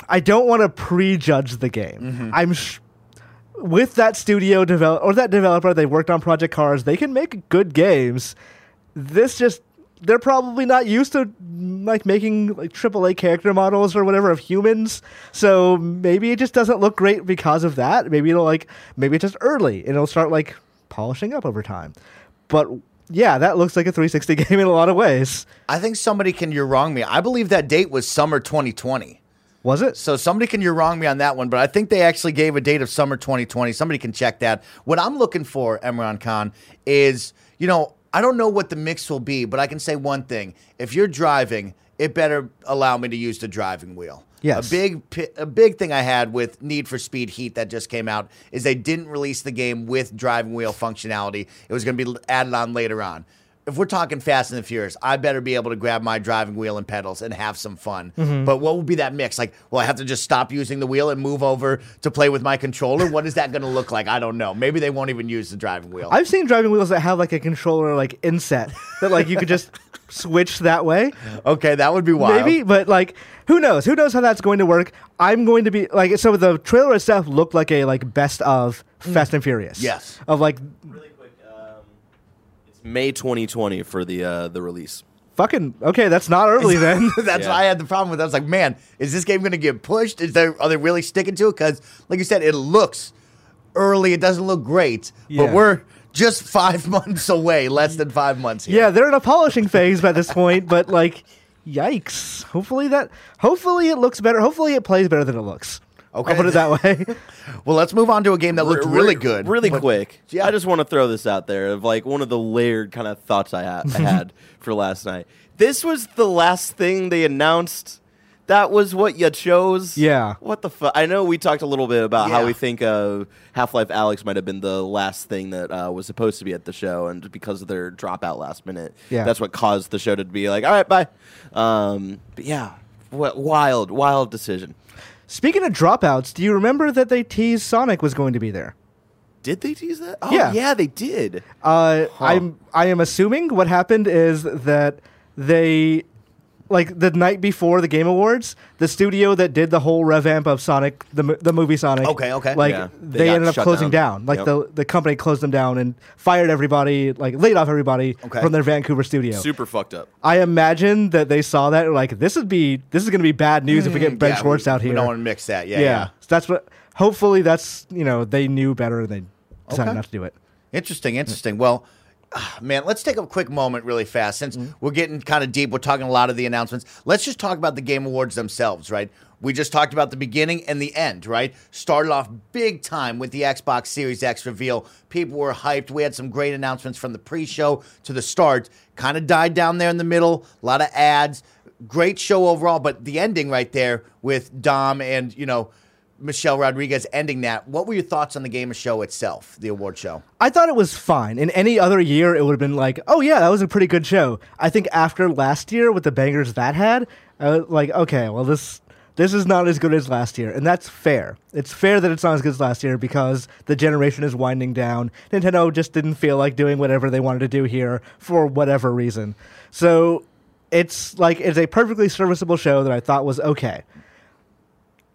I don't want to prejudge the game. Mm-hmm. I'm. Sh- with that studio develop or that developer, they worked on Project Cars. They can make good games. This just they're probably not used to like making like AAA character models or whatever of humans. So maybe it just doesn't look great because of that. Maybe it'll like maybe it's just early and it'll start like polishing up over time. But yeah, that looks like a 360 game in a lot of ways. I think somebody can you're wrong me. I believe that date was summer 2020. Was it? So somebody can you're wrong me on that one, but I think they actually gave a date of summer 2020. Somebody can check that. What I'm looking for, Imran Khan, is you know I don't know what the mix will be, but I can say one thing: if you're driving, it better allow me to use the driving wheel. Yes. A big a big thing I had with Need for Speed Heat that just came out is they didn't release the game with driving wheel functionality. It was going to be added on later on. If we're talking Fast and the Furious, I better be able to grab my driving wheel and pedals and have some fun. Mm-hmm. But what will be that mix? Like, will I have to just stop using the wheel and move over to play with my controller? What is that going to look like? I don't know. Maybe they won't even use the driving wheel. I've seen driving wheels that have like a controller like inset that like you could just switch that way. okay, that would be wild. Maybe, but like, who knows? Who knows how that's going to work? I'm going to be like, so the trailer itself looked like a like best of mm. Fast and Furious. Yes. Of like, Really May 2020 for the uh, the release. fucking okay, that's not early then. That's Yeah. why I had the problem with. it. I was like, man, is this game going to get pushed? Is there are they really sticking to it? Because, like you said, it looks early. It doesn't look great, Yeah. but we're just five months away, less than five months. Here. yeah, they're in a polishing phase by this point, but like, yikes. Hopefully that, hopefully it looks better. Hopefully it plays better than it looks. Okay. I'll put it that way. Well, let's move on to a game that looked Re- really good. Really but- quick. Yeah. I just want to throw this out there of like one of the layered kind of thoughts I, ha- I had for last night. This was the last thing they announced. That was what you chose. Yeah. What the fuck? I know we talked a little bit about Yeah. how we think uh, Half-Life Alyx might have been the last thing that uh, was supposed to be at the show, and because of their dropout last minute, Yeah. that's what caused the show to be like, all right, bye. Um, but yeah, what wild, wild decision. Speaking of dropouts, do you remember that they teased Sonic was going to be there? Did they tease that? Oh, Yeah. yeah, they did. Uh, I'm I am assuming what happened is that they like the night before the Game Awards, the studio that did the whole revamp of Sonic, the the movie Sonic. Okay, okay. Like Yeah, they they, ended up closing down. down. Like Yep. the the company closed them down and fired everybody, like laid off everybody Okay. from their Vancouver studio. Super fucked up. I imagine that they saw that and like this would be this is going to be bad news if we get mm, Ben Yeah, Schwartz we, out here. We don't want to mix that. Yeah, yeah. yeah. So that's what. Hopefully, that's you know they knew better and they decided Okay. not to do it. Interesting, interesting. Well, Ah, man, let's take a quick moment really fast since mm-hmm. we're getting kind of deep. We're talking a lot of the announcements. Let's just talk about the Game Awards themselves, right? We just talked about the beginning and the end, right? Started off big time with the Xbox Series X reveal. People were hyped. We had some great announcements from the pre show to the start. Kind of died down there in the middle. A lot of ads. Great show overall, but the ending right there with Dom and, you know, Michelle Rodriguez ending that. What were your thoughts on the game of show itself, the award show? I thought it was fine. In any other year, it would have been like, oh yeah, that was a pretty good show. I think after last year with the bangers that had, uh, like okay, well this this is not as good as last year, and that's fair. It's fair that it's not as good as last year because the generation is winding down. Nintendo just didn't feel like doing whatever they wanted to do here for whatever reason. So it's like it's a perfectly serviceable show that I thought was okay.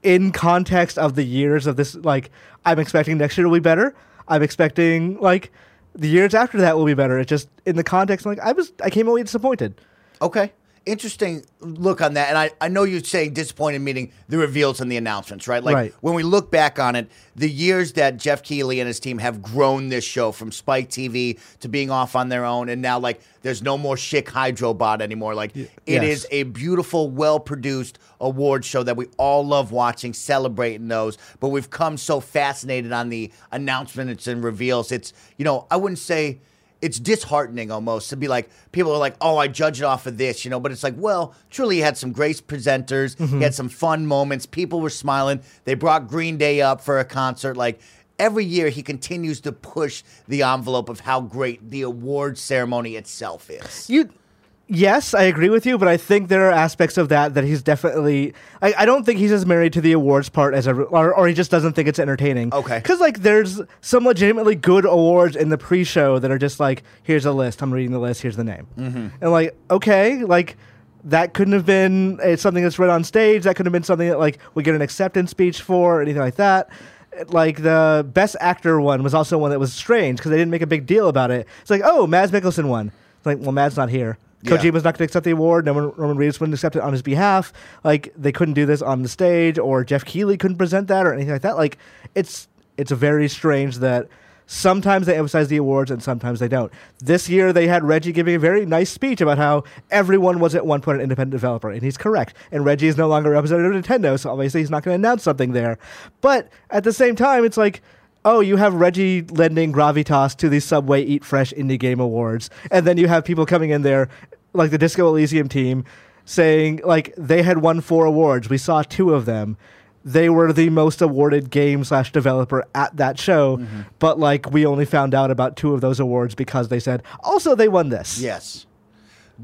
In context of the years of this, like I'm expecting next year will be better. I'm expecting like the years after that will be better. It's just in the context, like I was, I came away disappointed. Okay. Interesting look on that. And I, I know you're saying disappointed, meaning the reveals and the announcements, right? Like Right. when we look back on it, the years that Jeff Keighley and his team have grown this show from Spike TV to being off on their own, and now like there's no more Schick Hydrobot anymore. Like it yes. is a beautiful, well produced award show that we all love watching, celebrating those. But we've come so fascinated on the announcements and reveals. It's, you know, I wouldn't say it's disheartening almost to be like people are like, oh, I judge it off of this, you know. But it's like, well, truly, he had some great presenters. He mm-hmm. had some fun moments. People were smiling. They brought Green Day up for a concert. Like every year, he continues to push the envelope of how great the award ceremony itself is. You, yes, I agree with you, but I think there are aspects of that that he's definitely. I, I don't think he's as married to the awards part as a, or, or he just doesn't think it's entertaining. Okay. because like there's some legitimately good awards in the pre-show that are just like, here's a list. I'm reading the list. Here's the name, mm-hmm. and like, okay, like. That couldn't have been uh, something that's read on stage. That could have been something that like we get an acceptance speech for, or anything like that. Like the best actor one was also one that was strange because they didn't make a big deal about it. It's like, oh, Mads Mikkelsen won. It's like, well, Mads not here. Yeah. Kojima's not going to accept the award. No one, Roman Reigns wouldn't accept it on his behalf. Like they couldn't do this on the stage, or Jeff Keighley couldn't present that, or anything like that. Like it's it's very strange that sometimes they emphasize the awards and sometimes they don't. This year they had Reggie giving a very nice speech about how everyone was at one point an independent developer, and he's correct. And Reggie is no longer representative of Nintendo, so obviously he's not going to announce something there. But at the same time, it's like oh, you have Reggie lending gravitas to the Subway Eat Fresh Indie Game Awards, and then you have people coming in there, like the Disco Elysium team, saying like they had won four awards. We saw two of them. They were the most awarded game slash developer at that show, mm-hmm. but like we only found out about two of those awards because they said also they won this. Yes.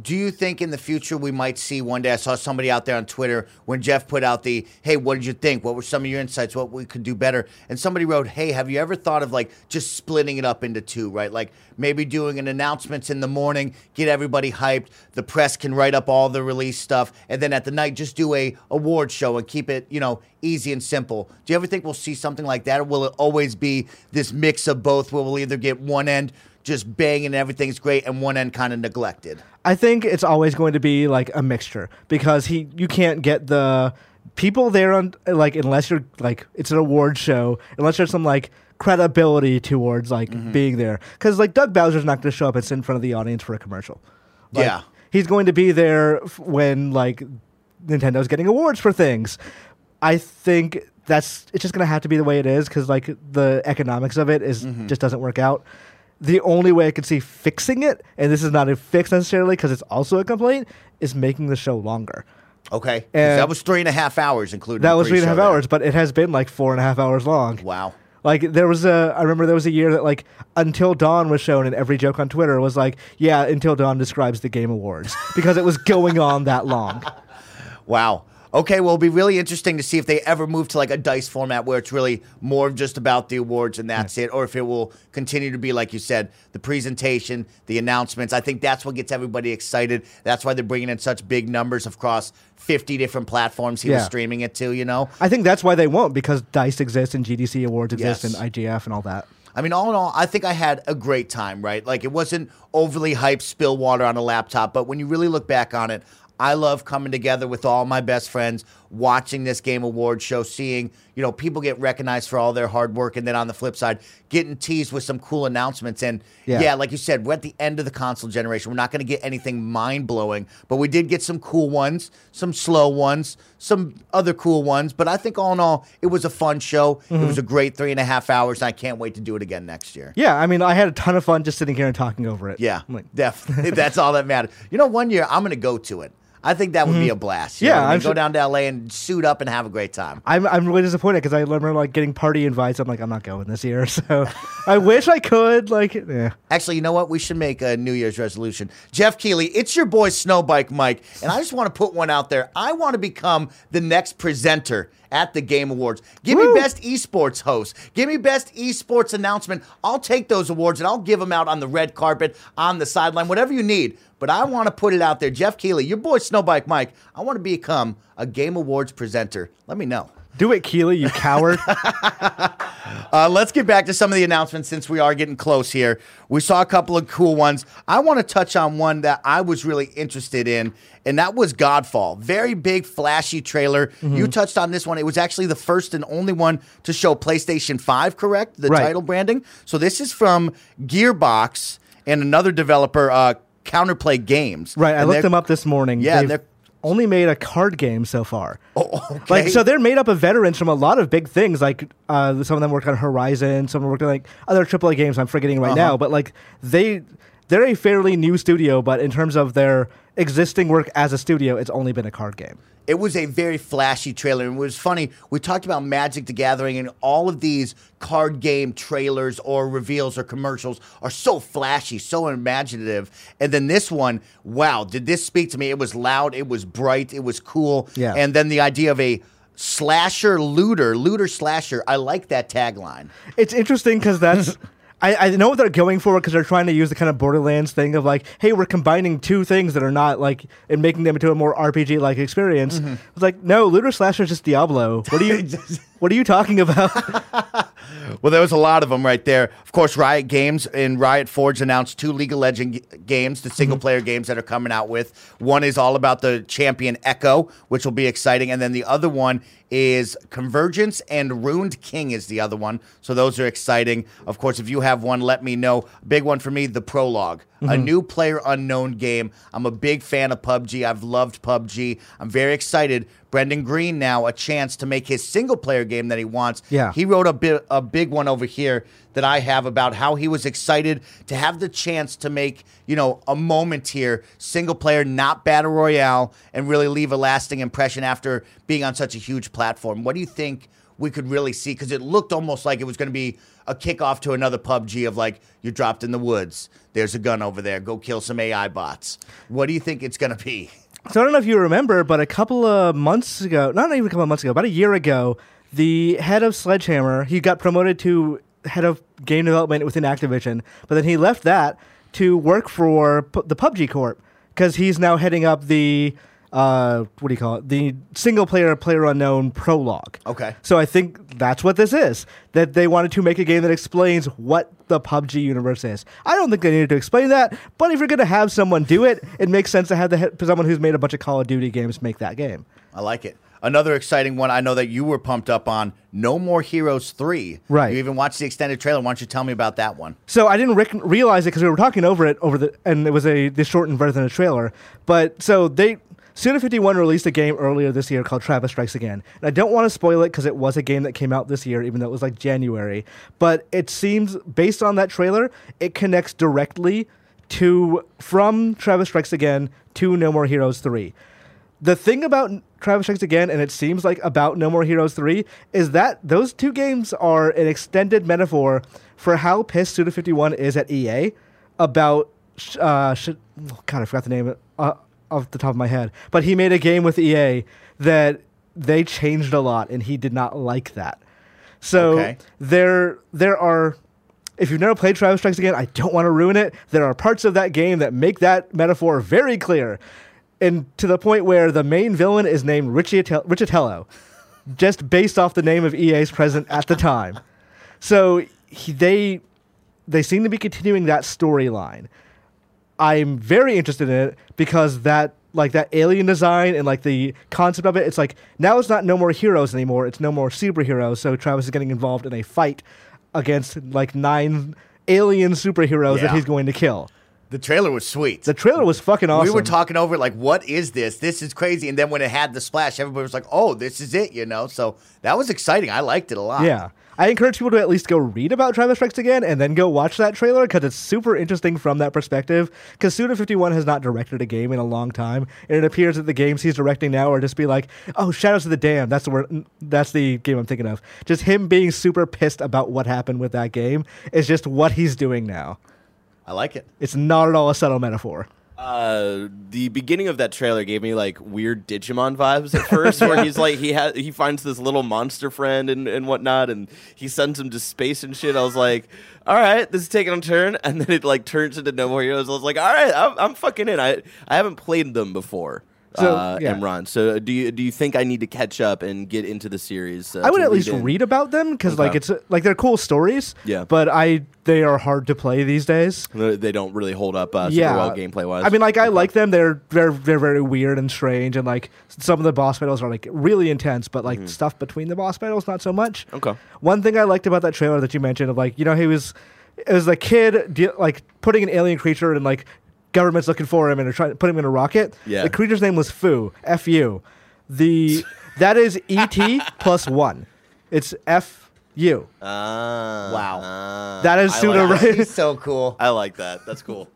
Do you think in the future we might see one day? I saw somebody out there on Twitter when Jeff put out the, hey, what did you think? What were some of your insights? What we could do better? And somebody wrote, hey, have you ever thought of like just splitting it up into two, right? Like maybe doing an announcements in the morning, get everybody hyped. The press can write up all the release stuff, and then at the night just do a award show and keep it, you know, easy and simple. Do you ever think we'll see something like that, or will it always be this mix of both, where we'll either get one end just banging and everything's great, and one end kind of neglected? I think it's always going to be like a mixture because he you can't get the people there on like unless you're like it's an award show unless there's some like credibility towards like Mm-hmm. being there because like Doug Bowser's not going to show up and sit in front of the audience for a commercial. Like, Yeah. he's going to be there f- when like Nintendo's getting awards for things. I think that's it's just going to have to be the way it is because like the economics of it is- Mm-hmm. just doesn't work out. The only way I could see fixing it, and this is not a fix necessarily because it's also a complaint, is making the show longer. Okay, And- that was three and a half hours, including That was three and a half there. hours, but it has been like four and a half hours long. Wow. Like there was a, I remember there was a year that like Until Dawn was shown, and every joke on Twitter was like, "Yeah, Until Dawn describes the Game Awards" because it was going on that long. Wow. Okay, well, it'll be really interesting to see if they ever move to like a dice format where it's really more of just about the awards and that's it, or if it will continue to be, like you said, the presentation, the announcements. I think that's what gets everybody excited. That's why they're bringing in such big numbers across 50 different platforms he was streaming it to, you know? I think that's why they won't because Dice exists and GDC Awards exist Yes. and IGF and all that. I mean, all in all, I think I had a great time, right? Like, it wasn't overly hyped spill water on a laptop, but when you really look back on it, I love coming together with all my best friends, watching this Game Award show, seeing, you know, people get recognized for all their hard work, and then on the flip side, getting teased with some cool announcements. And yeah, Yeah. like you said, we're at the end of the console generation. We're not going to get anything mind blowing, but we did get some cool ones, some slow ones, some other cool ones. But I think all in all, it was a fun show. It mm-hmm. was a great three and a half hours, and I can't wait to do it again next year. Yeah, I mean, I had a ton of fun just sitting here and talking over it. Yeah, like, definitely. That's all that matters. You know, one year I'm going to go to it. I think that would be mm-hmm. a blast. you Yeah, know I mean? Go sure- down to LA and suit up and have a great time. I'm I'm really disappointed because I remember like getting party invites. I'm like, I'm not going this year. So I wish I could. Like, yeah. Actually, you know what? We should make a New Year's resolution. Jeff Keighley, it's your boy Snowbike Mike, and I just want to put one out there. I want to become the next presenter at the Game Awards. Give Woo. me best esports host. Give me best esports announcement. I'll take those awards and I'll give them out on the red carpet, on the sideline, whatever you need. But I want to put it out there. Jeff Keighley, your boy Snowbike Mike, I want to become a Game Awards presenter. Let me know. Do it, Keighley, you coward. Uh, let's get back to some of the announcements since we are getting close here. We saw a couple of cool ones. I want to touch on one that I was really interested in, and that was Godfall. Very big, flashy trailer. Mm-hmm. You touched on this one. It was actually the first and only one to show PlayStation 5, correct? The Right. title branding. So this is from Gearbox and another developer, uh, Counterplay Games. right. I looked them up this morning. Yeah, They've they're- only made a card game so far. Oh, okay. Like so, they're made up of veterans from a lot of big things. Like uh, some of them worked on Horizon, some of them worked on like other AAA games. I'm forgetting right Uh-huh. now, but like they they're a fairly new studio. But in terms of their existing work as a studio, it's only been a card game. It was a very flashy trailer. And it was funny. We talked about Magic the Gathering, and all of these card game trailers or reveals or commercials are so flashy, so imaginative. And then this one, wow, did this speak to me? It was loud, it was bright, it was cool. Yeah. And then the idea of a slasher looter, looter slasher. I like that tagline. It's interesting because that's. I, I know what they're going for because they're trying to use the kind of Borderlands thing of like, hey, we're combining two things that are not like and making them into a more RPG like experience. Mm-hmm. It's like, no, looter slasher is just Diablo. What are you, what are you talking about? Well, there was a lot of them right there. Of course, Riot Games and Riot Forge announced two League of Legends games, the single mm-hmm. player games that are coming out with. One is all about the champion Ekko, which will be exciting, and then the other one is Convergence and Ruined King is the other one. So those are exciting. Of course, if you have one, let me know. Big one for me, the Prologue, a mm-hmm. new player unknown game. I'm a big fan of PUBG. I've loved PUBG. I'm very excited. Brendan Greene now a chance to make his single player game that he wants. Yeah. He wrote a bit a big one over here that I have about how he was excited to have the chance to make, you know, a moment here, single player, not battle royale, and really leave a lasting impression after being on such a huge platform. What do you think we could really see? Because it looked almost like it was going to be a kickoff to another PUBG of like you're dropped in the woods. There's a gun over there. Go kill some AI bots. What do you think it's going to be? So I don't know if you remember, but a couple of months ago, not even a couple of months ago, about a year ago, the head of Sledgehammer, he got promoted to head of game development within Activision, but then he left that to work for the PUBG Corp because he's now heading up the uh, what do you call it? The single player player unknown prologue. Okay. So I think that's what this is. That they wanted to make a game that explains what the PUBG universe is. I don't think they needed to explain that, but if you're going to have someone do it, it makes sense to have the he- someone who's made a bunch of Call of Duty games make that game. I like it. Another exciting one I know that you were pumped up on No More Heroes 3. Right. You even watched the extended trailer. Why don't you tell me about that one? So I didn't realize it because we were talking over it over the, and it was a the shortened version of the trailer. But so they. Suda 51 released a game earlier this year called Travis Strikes Again. And I don't want to spoil it because it was a game that came out this year, even though it was like January. But it seems, based on that trailer, it connects directly to from Travis Strikes Again to No More Heroes 3 the thing about Travis Strikes Again, and it seems like about No More Heroes 3, is that those two games are an extended metaphor for how pissed Suda 51 is at EA about. Uh, sh- oh, God, I forgot the name of it. uh, off the top of my head. But he made a game with EA that they changed a lot, and he did not like that. So Okay. there, there are. If you've never played Travis Strikes Again, I don't want to ruin it. There are parts of that game that make that metaphor very clear, and to the point where the main villain is named Richietel- Riccitiello, just based off the name of EA's president at the time. So he, they they seem to be continuing that storyline. I'm very interested in it because that like that alien design and like the concept of it, it's like now it's not no more heroes anymore, it's no more superheroes. So Travis is getting involved in a fight against like nine alien superheroes that he's going to kill. The trailer was sweet. The trailer was fucking awesome. We were talking over it like, what is this? This is crazy. And then when it had the splash, everybody was like, oh, this is it, you know? So that was exciting. I liked it a lot. Yeah. I encourage people to at least go read about Travis Strikes Again and then go watch that trailer because it's super interesting from that perspective. Because Suda51 has not directed a game in a long time, and it appears that the games he's directing now are just be like, oh, Shadows of the Dam. That's the word. That's the game I'm thinking of. Just him being super pissed about what happened with that game is just what he's doing now. I like it. It's not at all a subtle metaphor. Uh, the beginning of that trailer gave me like weird Digimon vibes at first, where he's like he has he finds this little monster friend and, and whatnot, and he sends him to space and shit. I was like, all right, this is taking a turn, and then it like turns into No More Heroes. I was like, all right, I'm, I'm fucking in. I I haven't played them before. So, uh, yeah. Imran. So do you do you think I need to catch up and get into the series? Uh, I would at least in? read about them because like it's like they're cool stories. Yeah. But I they are hard to play these days. They don't really hold up uh, super yeah. well gameplay wise. I mean, like I like them. They're they're they're very weird and strange, and like some of the boss battles are like really intense. But like stuff between the boss battles, not so much. Mm-hmm. Okay. One thing I liked about that trailer that you mentioned of like you know he was it was the kid de- like putting an alien creature and like government's looking for him and they're trying to put him in a rocket. Yeah. The creature's name was Fu. F U. The that is E T plus one. It's F U. Ah, Wow. ah. That is I Suda like, right. So cool. I like that. That's cool.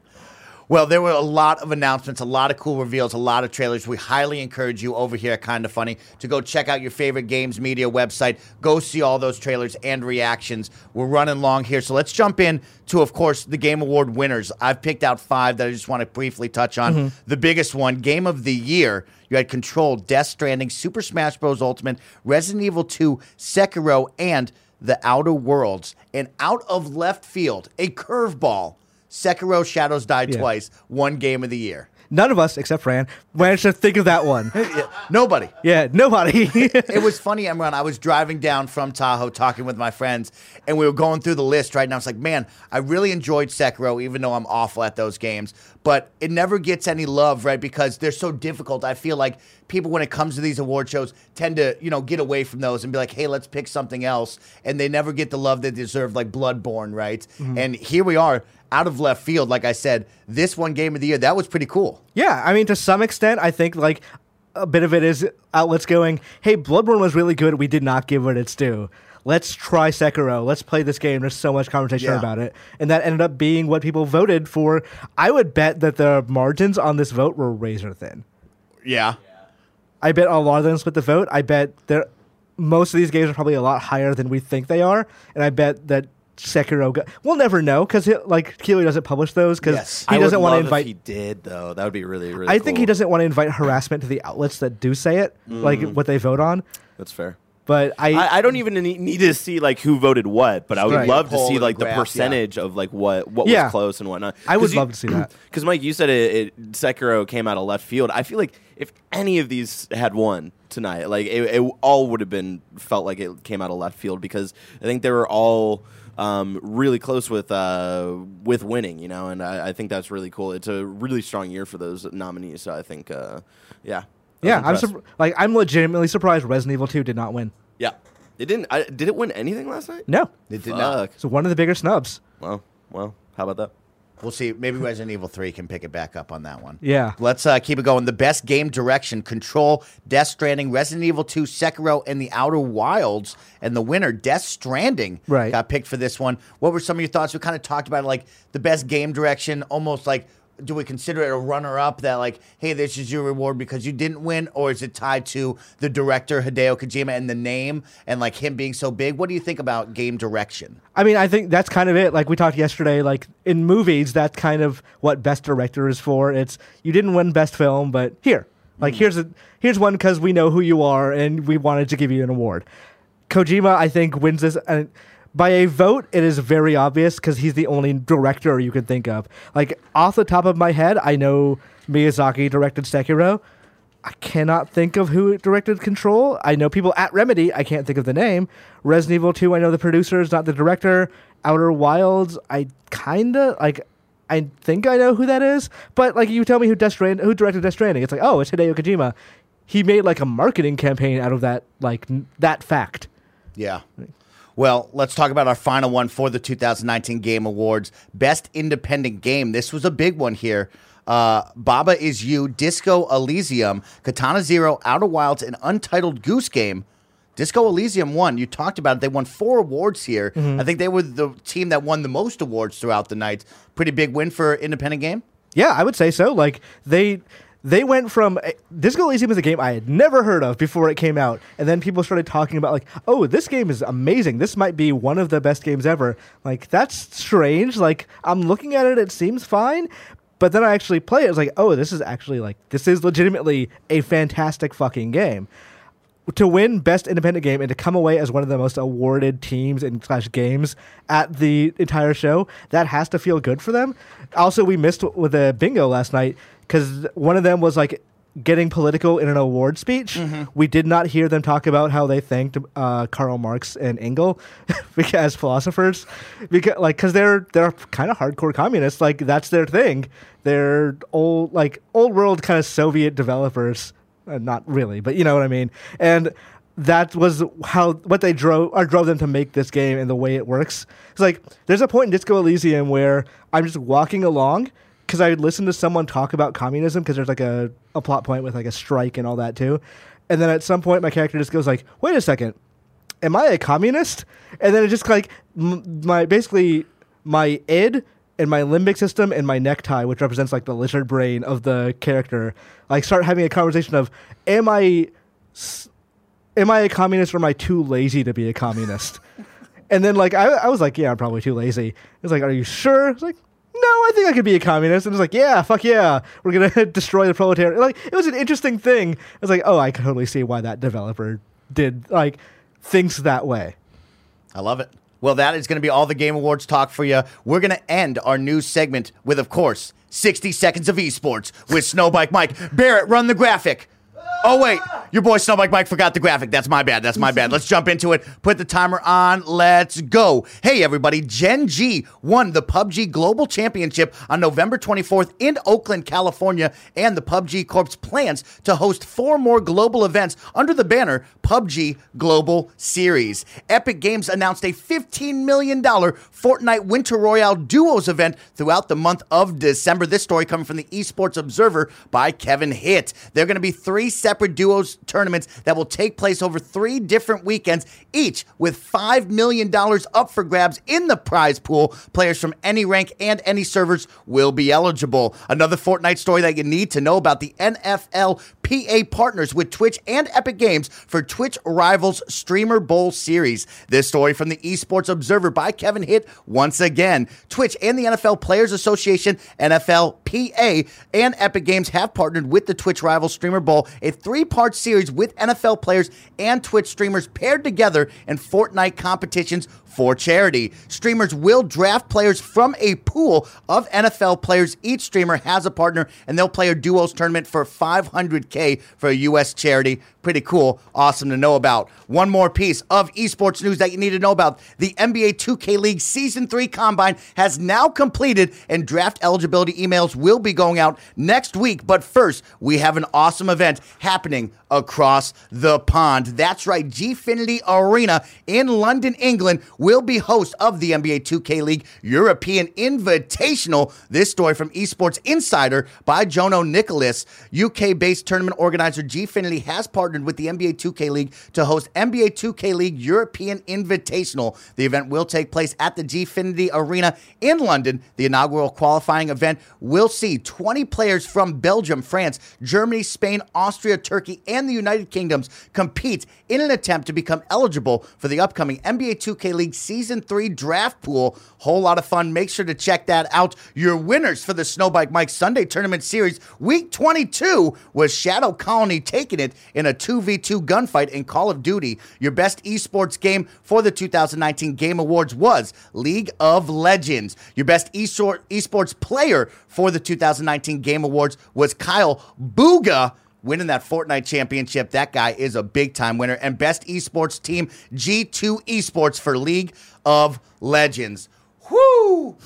Well, there were a lot of announcements, a lot of cool reveals, a lot of trailers. We highly encourage you over here at Kinda Funny to go check out your favorite games media website. Go see all those trailers and reactions. We're running long here, so let's jump in to, of course, the Game Award winners. I've picked out five that I just want to briefly touch on. Mm-hmm. The biggest one, Game of the Year. You had Control, Death Stranding, Super Smash Bros. Ultimate, Resident Evil 2, Sekiro, and The Outer Worlds. And out of left field, a curveball. Sekiro Shadows Died Yeah. Twice, won game of the year. None of us except Fran managed to think of that one. Nobody. yeah, nobody. It was funny, Imran. I was driving down from Tahoe talking with my friends, and we were going through the list right now. It's like, man, I really enjoyed Sekiro, even though I'm awful at those games. But it never gets any love, right? Because they're so difficult. I feel like people, when it comes to these award shows, tend to, you know, get away from those and be like, hey, let's pick something else. And they never get the love they deserve, like Bloodborne, right? Mm-hmm. And here we are, out of left field. Like I said, this won game of the year, that was pretty cool. yeah, I mean, to some extent, I think like a bit of it is outlets going, "Hey, Bloodborne was really good. We did not give it its due. Let's try Sekiro. Let's play this game." There's so much conversation Yeah. about it, and that ended up being what people voted for. I would bet that the margins on this vote were razor thin. Yeah. I bet a lot of them split the vote. I bet there most of these games are probably a lot higher than we think they are, and I bet that Sekiro. Go- we'll never know because like Keighley doesn't publish those because Yes. he I doesn't want to invite. If he did though, that would be really really. I think he doesn't want to invite harassment to the outlets that do say it, like Mm. what they vote on. That's fair. But I, I, I don't even need, need to see like who voted what, but I would Right. love to see and like the graph, yeah. percentage of like what what Yeah. was close and whatnot. I would you- love to see that. Because Mike, you said it, it Sekiro came out of left field. I feel like if any of these had won tonight, like it, it all would have been felt like it came out of left field because I think they were all um, really close with uh, with winning. You know, and I, I think that's really cool. It's a really strong year for those nominees. So I think, uh, yeah, I was yeah, I'm sur- like I'm legitimately surprised Resident Evil 2 did not win. yeah. It didn't. I, did it win anything last night? No, It did not. So one of the bigger snubs. Well, well, how about that? We'll see. Maybe Resident Evil 3 can pick it back up on that one. Yeah. Let's uh, keep it going. The best game direction Control, Death Stranding, Resident Evil 2, Sekiro, and The Outer Wilds. And the winner, Death Stranding, Right. got picked for this one. What were some of your thoughts? We kind of talked about like the best game direction, almost like. Do we consider it a runner up that, like, hey, this is your reward because you didn't win? Or is it tied to the director, Hideo Kojima, and the name and, like, him being so big? What do you think about game direction? I mean, I think that's kind of it. Like we talked yesterday, like in movies, that's kind of what best director is for. It's you didn't win best film, but here, like hmm. here's a here's one because we know who you are and we wanted to give you an award. Kojima, I think, wins this and by a vote. It is very obvious because he's the only director you can think of. Like off the top of my head, I know Miyazaki directed Sekiro. I cannot think of who directed Control. I know people at Remedy. I can't think of the name. Resident Evil 2, I know the producer is not the director. Outer Wilds, I kinda like. I think I know who that is, but like you tell me who Death who directed Death Stranding, it's like oh, it's Hideo Kojima. He made like a marketing campaign out of that, like n- that fact. Yeah. Well, let's talk about our final one for the 2019 Game Awards. Best Independent Game. This was a big one here. Uh, Baba is You, Disco Elysium, Katana Zero, Outer Wilds, and Untitled Goose Game. Disco Elysium won. You talked about it. They won four awards here. Mm-hmm. I think they were the team that won the most awards throughout the night. Pretty big win for independent game. Yeah, I would say so. Like they they went from eh, Disco Elysium is a game I had never heard of before it came out, and then people started talking about like, oh, this game is amazing. This might be one of the best games ever. Like that's strange. Like I'm looking at it, it seems fine. But then I actually play it. It's like, oh, this is actually like this is legitimately a fantastic fucking game to win best independent game and to come away as one of the most awarded teams and slash games at the entire show that has to feel good for them also we missed with the bingo last night because one of them was like getting political in an award speech. We did not hear them talk about how they thanked uh, karl marx and engel as philosophers. Because like because they're they're kind of hardcore communists. Like that's their thing. They're old like old world kind of soviet developers. Uh, not really, but you know what I mean. And that was how what they drove or drove them to make this game and the way it works. It's like there's a point in Disco Elysium where I'm just walking along because I listen to someone talk about communism because there's like a, a plot point with like a strike and all that too. And then at some point my character just goes like, "Wait a second, am I a communist?" And then it just like m- my basically my id and my limbic system and my necktie, which represents like the lizard brain of the character, like start having a conversation of, am I, am I a communist or am I too lazy to be a communist? and then like I, I was like, yeah, I'm probably too lazy. It was like, are you sure? It's like, no, I think I could be a communist. And it's like, yeah, fuck yeah, we're gonna destroy the proletariat. Like it was an interesting thing. I was like, oh, I can totally see why that developer did like thinks that way. I love it. Well, that is going to be all the Game Awards talk for you. We're going to end our news segment with, of course, 60 seconds of esports with Snowbike Mike. Barrett, run the graphic. Oh, wait. Your boy Snowbike Mike forgot the graphic. That's my bad. That's my bad. Let's jump into it. Put the timer on. Let's go. Hey, everybody. Gen G won the PUBG Global Championship on November 24th in Oakland, California, and the PUBG Corp's plans to host four more global events under the banner PUBG Global Series. Epic Games announced a $15 million Fortnite Winter Royale Duos event throughout the month of December. This story coming from the Esports Observer by Kevin Hitt. There are going to be three separate duos tournaments that will take place over three different weekends, each with $5 million up for grabs in the prize pool. Players from any rank and any servers will be eligible. Another Fortnite story that you need to know about the NFL PA partners with Twitch and Epic Games for Twitch Rivals Streamer Bowl Series. This story from the Esports Observer by Kevin Hitt once again. Twitch and the NFL Players Association, NFL PA, and Epic Games have partnered with the Twitch Rivals Streamer Bowl, a three part series with NFL players and Twitch streamers paired together in Fortnite competitions for charity. Streamers will draft players from a pool of NFL players. Each streamer has a partner, and they'll play a duos tournament for 500K for a U.S. charity. Pretty cool. Awesome to know about. One more piece of esports news that you need to know about. The NBA 2K League Season 3 Combine has now completed, and draft eligibility emails will be going out next week. But first, we have an awesome event happening across the pond. That's right, Gfinity Arena in London, England will be host of the NBA 2K League European Invitational. This story from Esports Insider by Jono Nicholas. UK based tournament organizer Gfinity has partnered with the NBA 2K League to host NBA 2K League European Invitational. The event will take place at the Gfinity Arena in London. The inaugural qualifying event will see 20 players from Belgium, France, Germany, Spain, Austria, Turkey, and the United Kingdoms compete in an attempt to become eligible for the upcoming NBA 2K League Season 3 draft pool. Whole lot of fun. Make sure to check that out. Your winners for the Snowbike Mike Sunday Tournament Series Week 22 was Shadow Colony taking it in a 2v2 gunfight in Call of Duty. Your best esports game for the 2019 Game Awards was League of Legends. Your best esports player for the 2019 Game Awards was Kyle Bugha winning that Fortnite championship. That guy is a big time winner. And best esports team, G2 Esports for League of Legends. Whoo!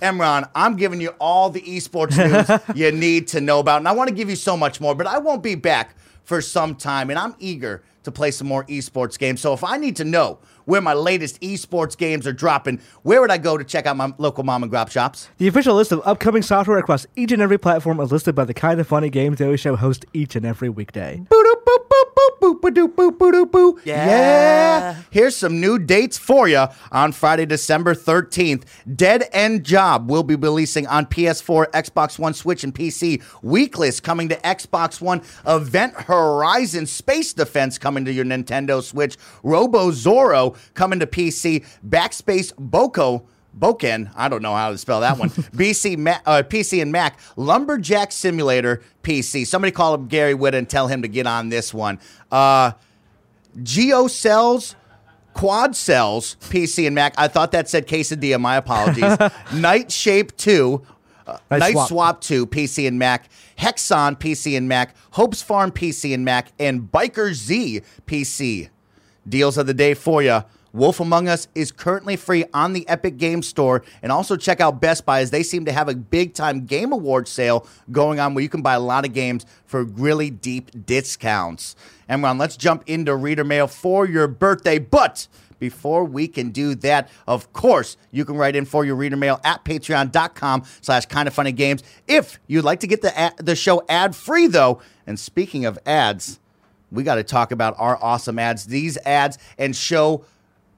Imran, I'm giving you all the esports news you need to know about. And I want to give you so much more, but I won't be back for some time. And I'm eager to play some more esports games. So if I need to know where my latest esports games are dropping, where would I go to check out my local mom and grop shops? The official list of upcoming software across each and every platform is listed by the kind of funny games daily show host each and every weekday. Boop, boop, boop, boop, ba doop boop ba doop boo. Yeah. Here's some new dates for you on Friday, December 13th. Dead End Job will be releasing on PS4, Xbox One, Switch, and PC. Weakless coming to Xbox One. Event Horizon Space Defense coming to your Nintendo Switch. Robo Zorro coming to PC. Backspace Boko. Boken, I don't know how to spell that one. BC, Ma- uh, PC and Mac, Lumberjack Simulator PC. Somebody call up Gary Witt and tell him to get on this one. Uh, Geo Cells, Quad Cells, PC and Mac. I thought that said quesadilla. My apologies. Night Shape 2, uh, Night Night Swap. Swap 2, PC and Mac. Hexon, PC and Mac. Hopes Farm, PC and Mac. And Biker Z, PC. Deals of the day for you. Wolf Among Us is currently free on the Epic Game Store. And also check out Best Buy as they seem to have a big time Game Award sale going on where you can buy a lot of games for really deep discounts. Imran, let's jump into reader mail for your birthday. But before we can do that, of course, you can write in for your reader mail at patreon.com slash kind of funny games. If you'd like to get the, ad- the show ad free, though, and speaking of ads, we got to talk about our awesome ads. These ads and show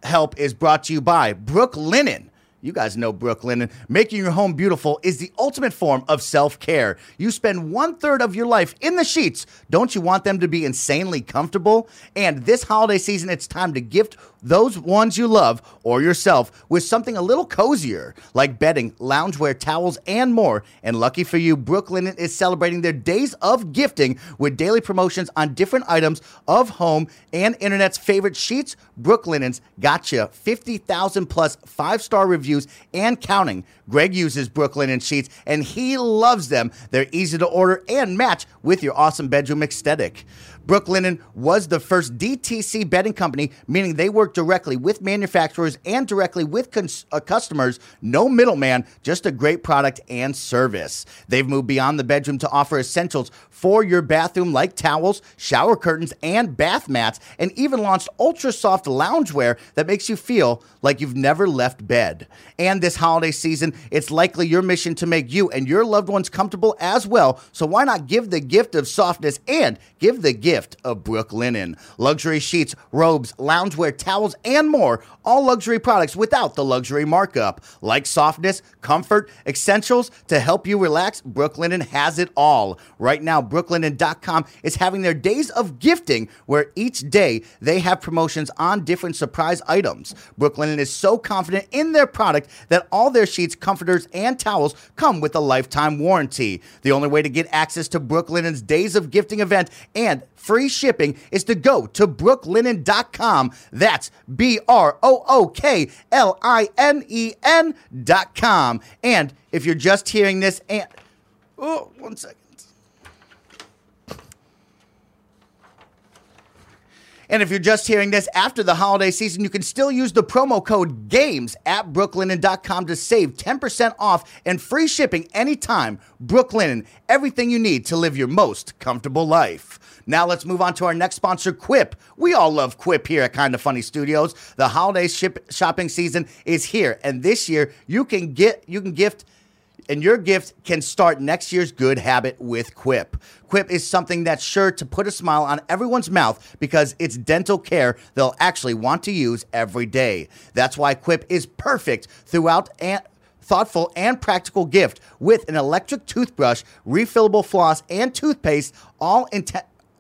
help is brought to you by Brooklinen. You guys know Brooklinen. Making your home beautiful is the ultimate form of self care. You spend one third of your life in the sheets. Don't you want them to be insanely comfortable? And this holiday season, it's time to gift those ones you love or yourself with something a little cozier, like bedding, loungewear, towels, and more. And lucky for you, Brooklinen is celebrating their days of gifting with daily promotions on different items of home and internet's favorite sheets. Brooklinens got you 50,000 plus five star reviews and counting. Greg uses Brooklinen sheets and he loves them. They're easy to order and match with your awesome bedroom aesthetic. Brooklinen was the first DTC bedding company, meaning they work directly with manufacturers and directly with cons- uh, customers. No middleman, just a great product and service. They've moved beyond the bedroom to offer essentials for your bathroom like towels, shower curtains, and bath mats, and even launched ultra soft loungewear that makes you feel like you've never left bed. And this holiday season, it's likely your mission to make you and your loved ones comfortable as well. So why not give the gift of softness and give the gift of Brooklinen? Luxury sheets, robes, loungewear, towels, and more. All luxury products without the luxury markup. Like softness, comfort, essentials to help you relax, Brooklinen has it all. Right now, brooklinen.com is having their days of gifting where each day they have promotions on different surprise items. Brooklinen is so confident in their product that all their sheets, comforters, and towels come with a lifetime warranty. The only way to get access to Brooklinen's Days of Gifting event and free shipping is to go to brooklinen.com. That's B R O O K L I N E com. And if you're just hearing this, and oh, one second. And if you're just hearing this after the holiday season, you can still use the promo code GAMES at brooklinen.com to save 10% off and free shipping anytime. Brooklinen, everything you need to live your most comfortable life. Now let's move on to our next sponsor, Quip. We all love Quip here at Kinda Funny Studios. The holiday ship- shopping season is here, and this year you can get you can gift and your gift can start next year's good habit with Quip. Quip is something that's sure to put a smile on everyone's mouth because it's dental care they'll actually want to use every day. That's why Quip is perfect throughout and thoughtful and practical gift with an electric toothbrush, refillable floss, and toothpaste, all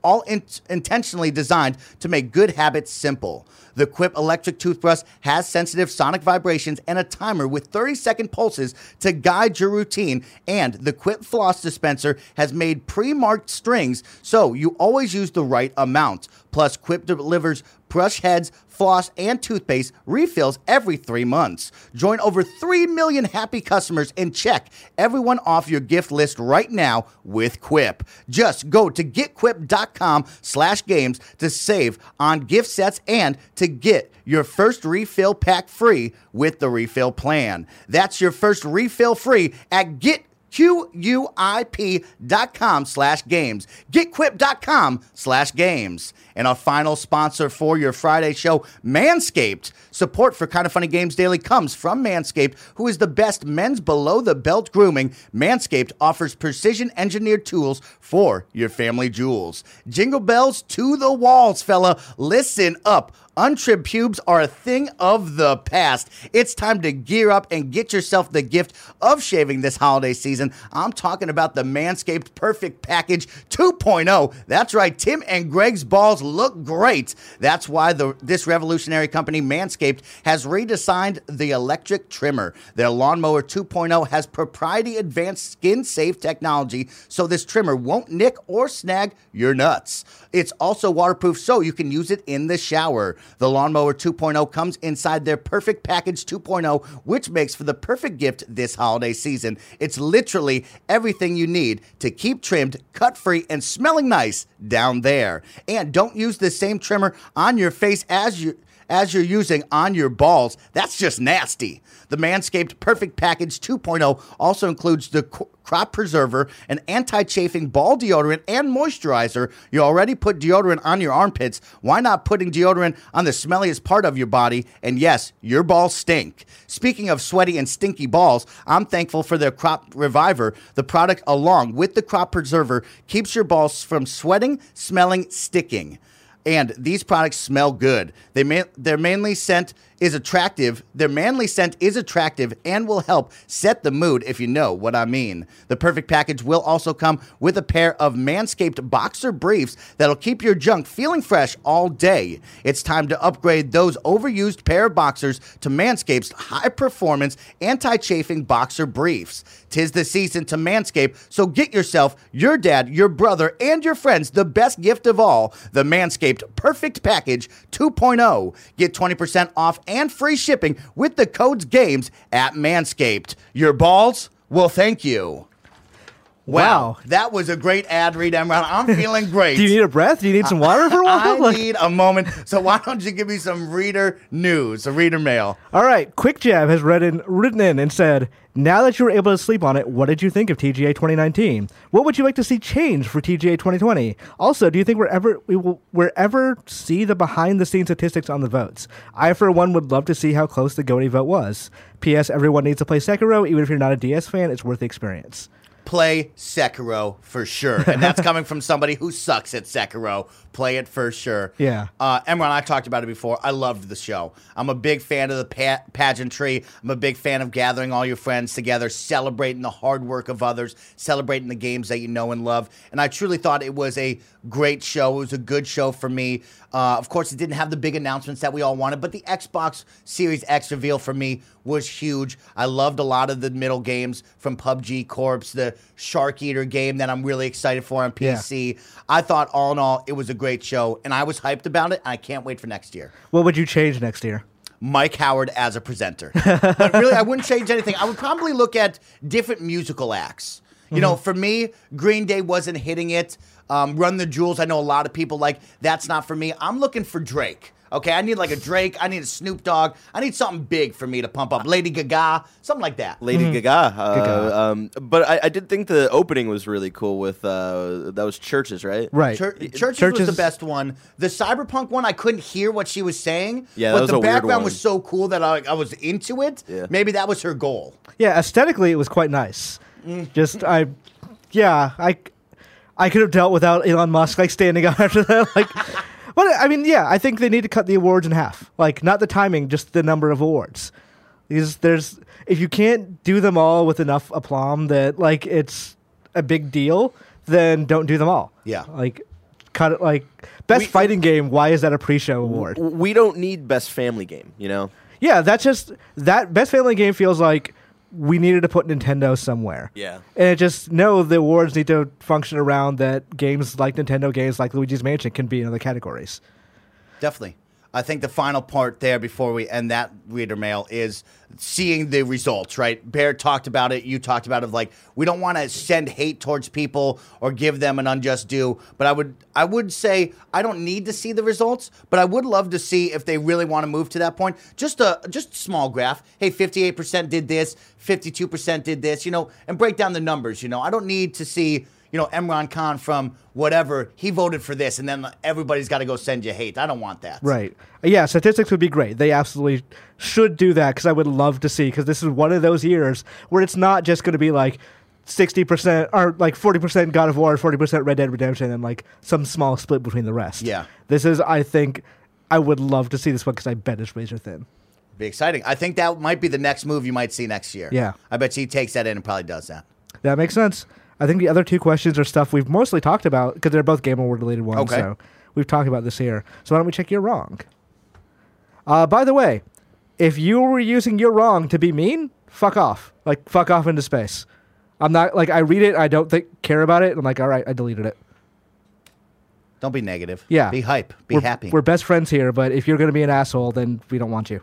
all in- intentionally designed to make good habits simple. The Quip electric toothbrush has sensitive sonic vibrations and a timer with 30 second pulses to guide your routine. And the Quip floss dispenser has made pre marked strings so you always use the right amount. Plus, Quip delivers brush heads, floss, and toothpaste refills every three months. Join over 3 million happy customers and check everyone off your gift list right now with Quip. Just go to getquip.com slash games to save on gift sets and to get your first refill pack free with the refill plan. That's your first refill free at get Q-U-I-P dot com slash games. GetQuip.com slash games. And our final sponsor for your Friday show, Manscaped. Support for Kinda Funny Games Daily comes from Manscaped, who is the best men's below the belt grooming. Manscaped offers precision engineered tools for your family jewels. Jingle bells to the walls, fella. Listen up. Untrimmed pubes are a thing of the past. It's time to gear up and get yourself the gift of shaving this holiday season. I'm talking about the Manscaped Perfect Package 2.0. That's right, Tim and Greg's balls look great. That's why the this revolutionary company Manscaped has redesigned the electric trimmer. Their lawnmower 2.0 has proprietary advanced skin safe technology, so this trimmer won't nick or snag your nuts. It's also waterproof, so you can use it in the shower. The Lawnmower 2.0 comes inside their Perfect Package 2.0, which makes for the perfect gift this holiday season. It's literally everything you need to keep trimmed, cut free, and smelling nice down there. And don't use the same trimmer on your face as you as you're using on your balls. That's just nasty. The Manscaped Perfect Package 2.0 also includes the crop preserver, an anti chafing ball deodorant, and moisturizer. You already put deodorant on your armpits. Why not putting deodorant on the smelliest part of your body? And yes, your balls stink. Speaking of sweaty and stinky balls, I'm thankful for their Crop Reviver. The product, along with the crop preserver, keeps your balls from sweating, smelling, sticking and these products smell good. They their mainly scent is attractive. Their manly scent is attractive and will help set the mood if you know what I mean. The perfect package will also come with a pair of Manscaped boxer briefs that'll keep your junk feeling fresh all day. It's time to upgrade those overused pair of boxers to Manscaped's high performance anti chafing boxer briefs. Tis the season to Manscape, so get yourself, your dad, your brother, and your friends the best gift of all the Manscaped Perfect Package 2.0. Get 20% off and free shipping with the codes GAMES at Manscaped. Your balls will thank you. Wow, Wow. that was a great ad read, Imran. I'm feeling great. Do you need a breath? Do you need some water for a while? I Like- need a moment. So why don't you give me some reader news, a reader mail? All right, Quickjab has read in, written in and said, "Now that you were able to sleep on it, what did you think of TGA 2019? What would you like to see change for TGA 2020? Also, do you think we're ever we will we're ever see the behind the scenes statistics on the votes? I, for one, would love to see how close the Goaty vote was. P.S. Everyone needs to play Sekiro, even if you're not a DS fan. It's worth the experience." Play Sekiro for sure, and that's coming from somebody who sucks at Sekiro. Play it for sure. Yeah. Uh, Imran, I talked about it before. I loved the show. I'm a big fan of the pa- pageantry. I'm a big fan of gathering all your friends together, celebrating the hard work of others, celebrating the games that you know and love. And I truly thought it was a great show. It was a good show for me. Uh, of course, it didn't have the big announcements that we all wanted, but the Xbox Series X reveal for me was huge. I loved a lot of the middle games from PUBG Corps, the Shark Eater game that I'm really excited for on Yeah. PC. I thought all in all, it was a great show, and I was hyped about it. And I can't wait for next year. What would you change next year? Mike Howard as a presenter. but really, I wouldn't change anything. I would probably look at different musical acts. You know, for me, Green Day wasn't hitting it. Um, Run the Jewels, I know a lot of people like that's not for me. I'm looking for Drake. Okay, I need like a Drake. I need a Snoop Dogg. I need something big for me to pump up. Lady Gaga, something like that. Lady Gaga. Uh, Gaga. Um, but I, I did think the opening was really cool with uh, that was CHVRCHES, right? Right. Chur- CHVRCHES, was the best one. The cyberpunk one, I couldn't hear what she was saying. Yeah, but that was the a weird background one. was so cool that I, I was into it. Yeah. Maybe that was her goal. Yeah, aesthetically, it was quite nice. Mm. Just I, yeah, I, I could have dealt without Elon Musk like standing up after that. Like, but I mean, yeah, I think they need to cut the awards in half. Like, not the timing, just the number of awards. Because there's if you can't do them all with enough aplomb that like it's a big deal, then don't do them all. Yeah. like cut it. Like best We- uh, fighting game. Why is that a pre-show award? We don't need best family game, you know. Yeah, that's just that best family game feels like we needed to put Nintendo somewhere. Yeah. And it just no, the awards need to function around that games like Nintendo games like Luigi's Mansion can be in other categories. Definitely. I think the final part there before we end that reader mail is seeing the results, right? Bear talked about it. You talked about it. Like we don't want to send hate towards people or give them an unjust due. But I would, I would say I don't need to see the results, but I would love to see if they really want to move to that point. Just a, just small graph. Hey, fifty-eight percent did this, fifty-two percent did this. You know, and break down the numbers. You know, I don't need to see you know, Imran Khan from whatever, he voted for this, and then everybody's got to go send you hate. I don't want that. Right. Yeah, statistics would be great. They absolutely should do that because I would love to see, because this is one of those years where it's not just going to be like 60% or like 40% God of War, 40% Red Dead Redemption, and like some small split between the rest. Yeah. This is, I think, I would love to see this one because I bet it's razor thin. Be exciting. I think that might be the next move you might see next year. Yeah. I bet he takes that in and probably does that. That makes sense. I think the other two questions are stuff we've mostly talked about because they're both Game Award related ones. Okay. So we've talked about this here. So why don't we check you're wrong? Uh, by the way, if you were using you're wrong to be mean, fuck off. Like fuck off into space. I'm not like I read it, I don't think care about it. I'm like, all right, I deleted it. Don't be negative. Yeah. Be hype. Be we're, happy. We're best friends here, but if you're gonna be an asshole, then we don't want you.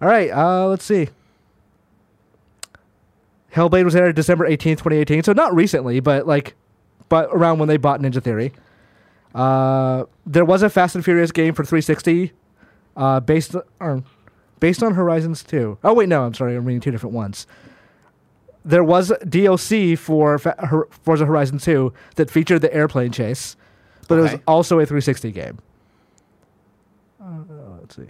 All right, uh, let's see. Hellblade was aired December 18th, 2018. So not recently, but like but around when they bought Ninja Theory. Uh, there was a Fast and Furious game for 360 uh, based on based on Horizons 2. Oh wait, no, I'm sorry. I'm reading two different ones. There was DLC for Fa- Forza Horizon 2 that featured the airplane chase, but it was also a 360 game. Uh, let's see.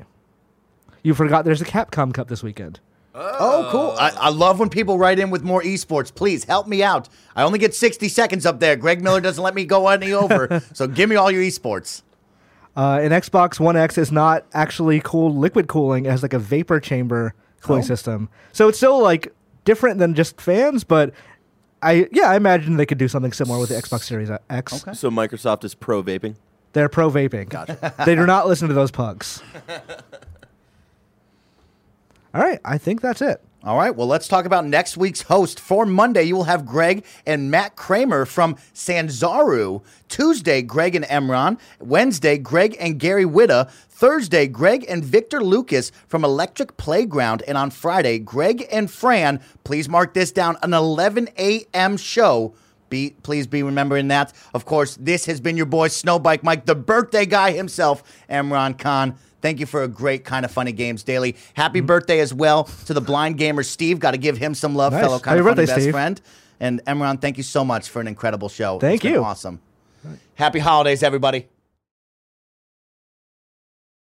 You forgot there's a Capcom Cup this weekend. Oh, cool. I, I love when people write in with more esports. Please help me out. I only get 60 seconds up there. Greg Miller doesn't let me go any over. so give me all your esports. Uh, an Xbox One X is not actually cooled liquid cooling; it has like a vapor chamber cooling Oh. system. So it's still like different than just fans, but I yeah, I imagine they could do something similar with the Xbox Series X. Okay. So Microsoft is pro vaping. They're pro vaping. Gotcha. they do not listen to those pugs. All right, I think that's it. All right, well, let's talk about next week's host. For Monday, you will have Greg and Mat Kraemer from Sanzaru. Tuesday, Greg and Imran. Wednesday, Greg and Gary Whitta. Thursday, Greg and Victor Lucas from Electric Playground. And on Friday, Greg and Fran, please mark this down, an 11 a.m. show. Be, please be remembering that. Of course, this has been your boy Snowbike Mike, the birthday guy himself, Imran Khan. Thank you for a great Kinda Funny Games Daily. Happy mm-hmm. birthday as well to the blind gamer Steve. Got to give him some love, Nice. fellow kind Happy of funny birthday, best Steve. friend. And Imran, thank you so much for an incredible show. Thank you. Awesome. Happy holidays, everybody.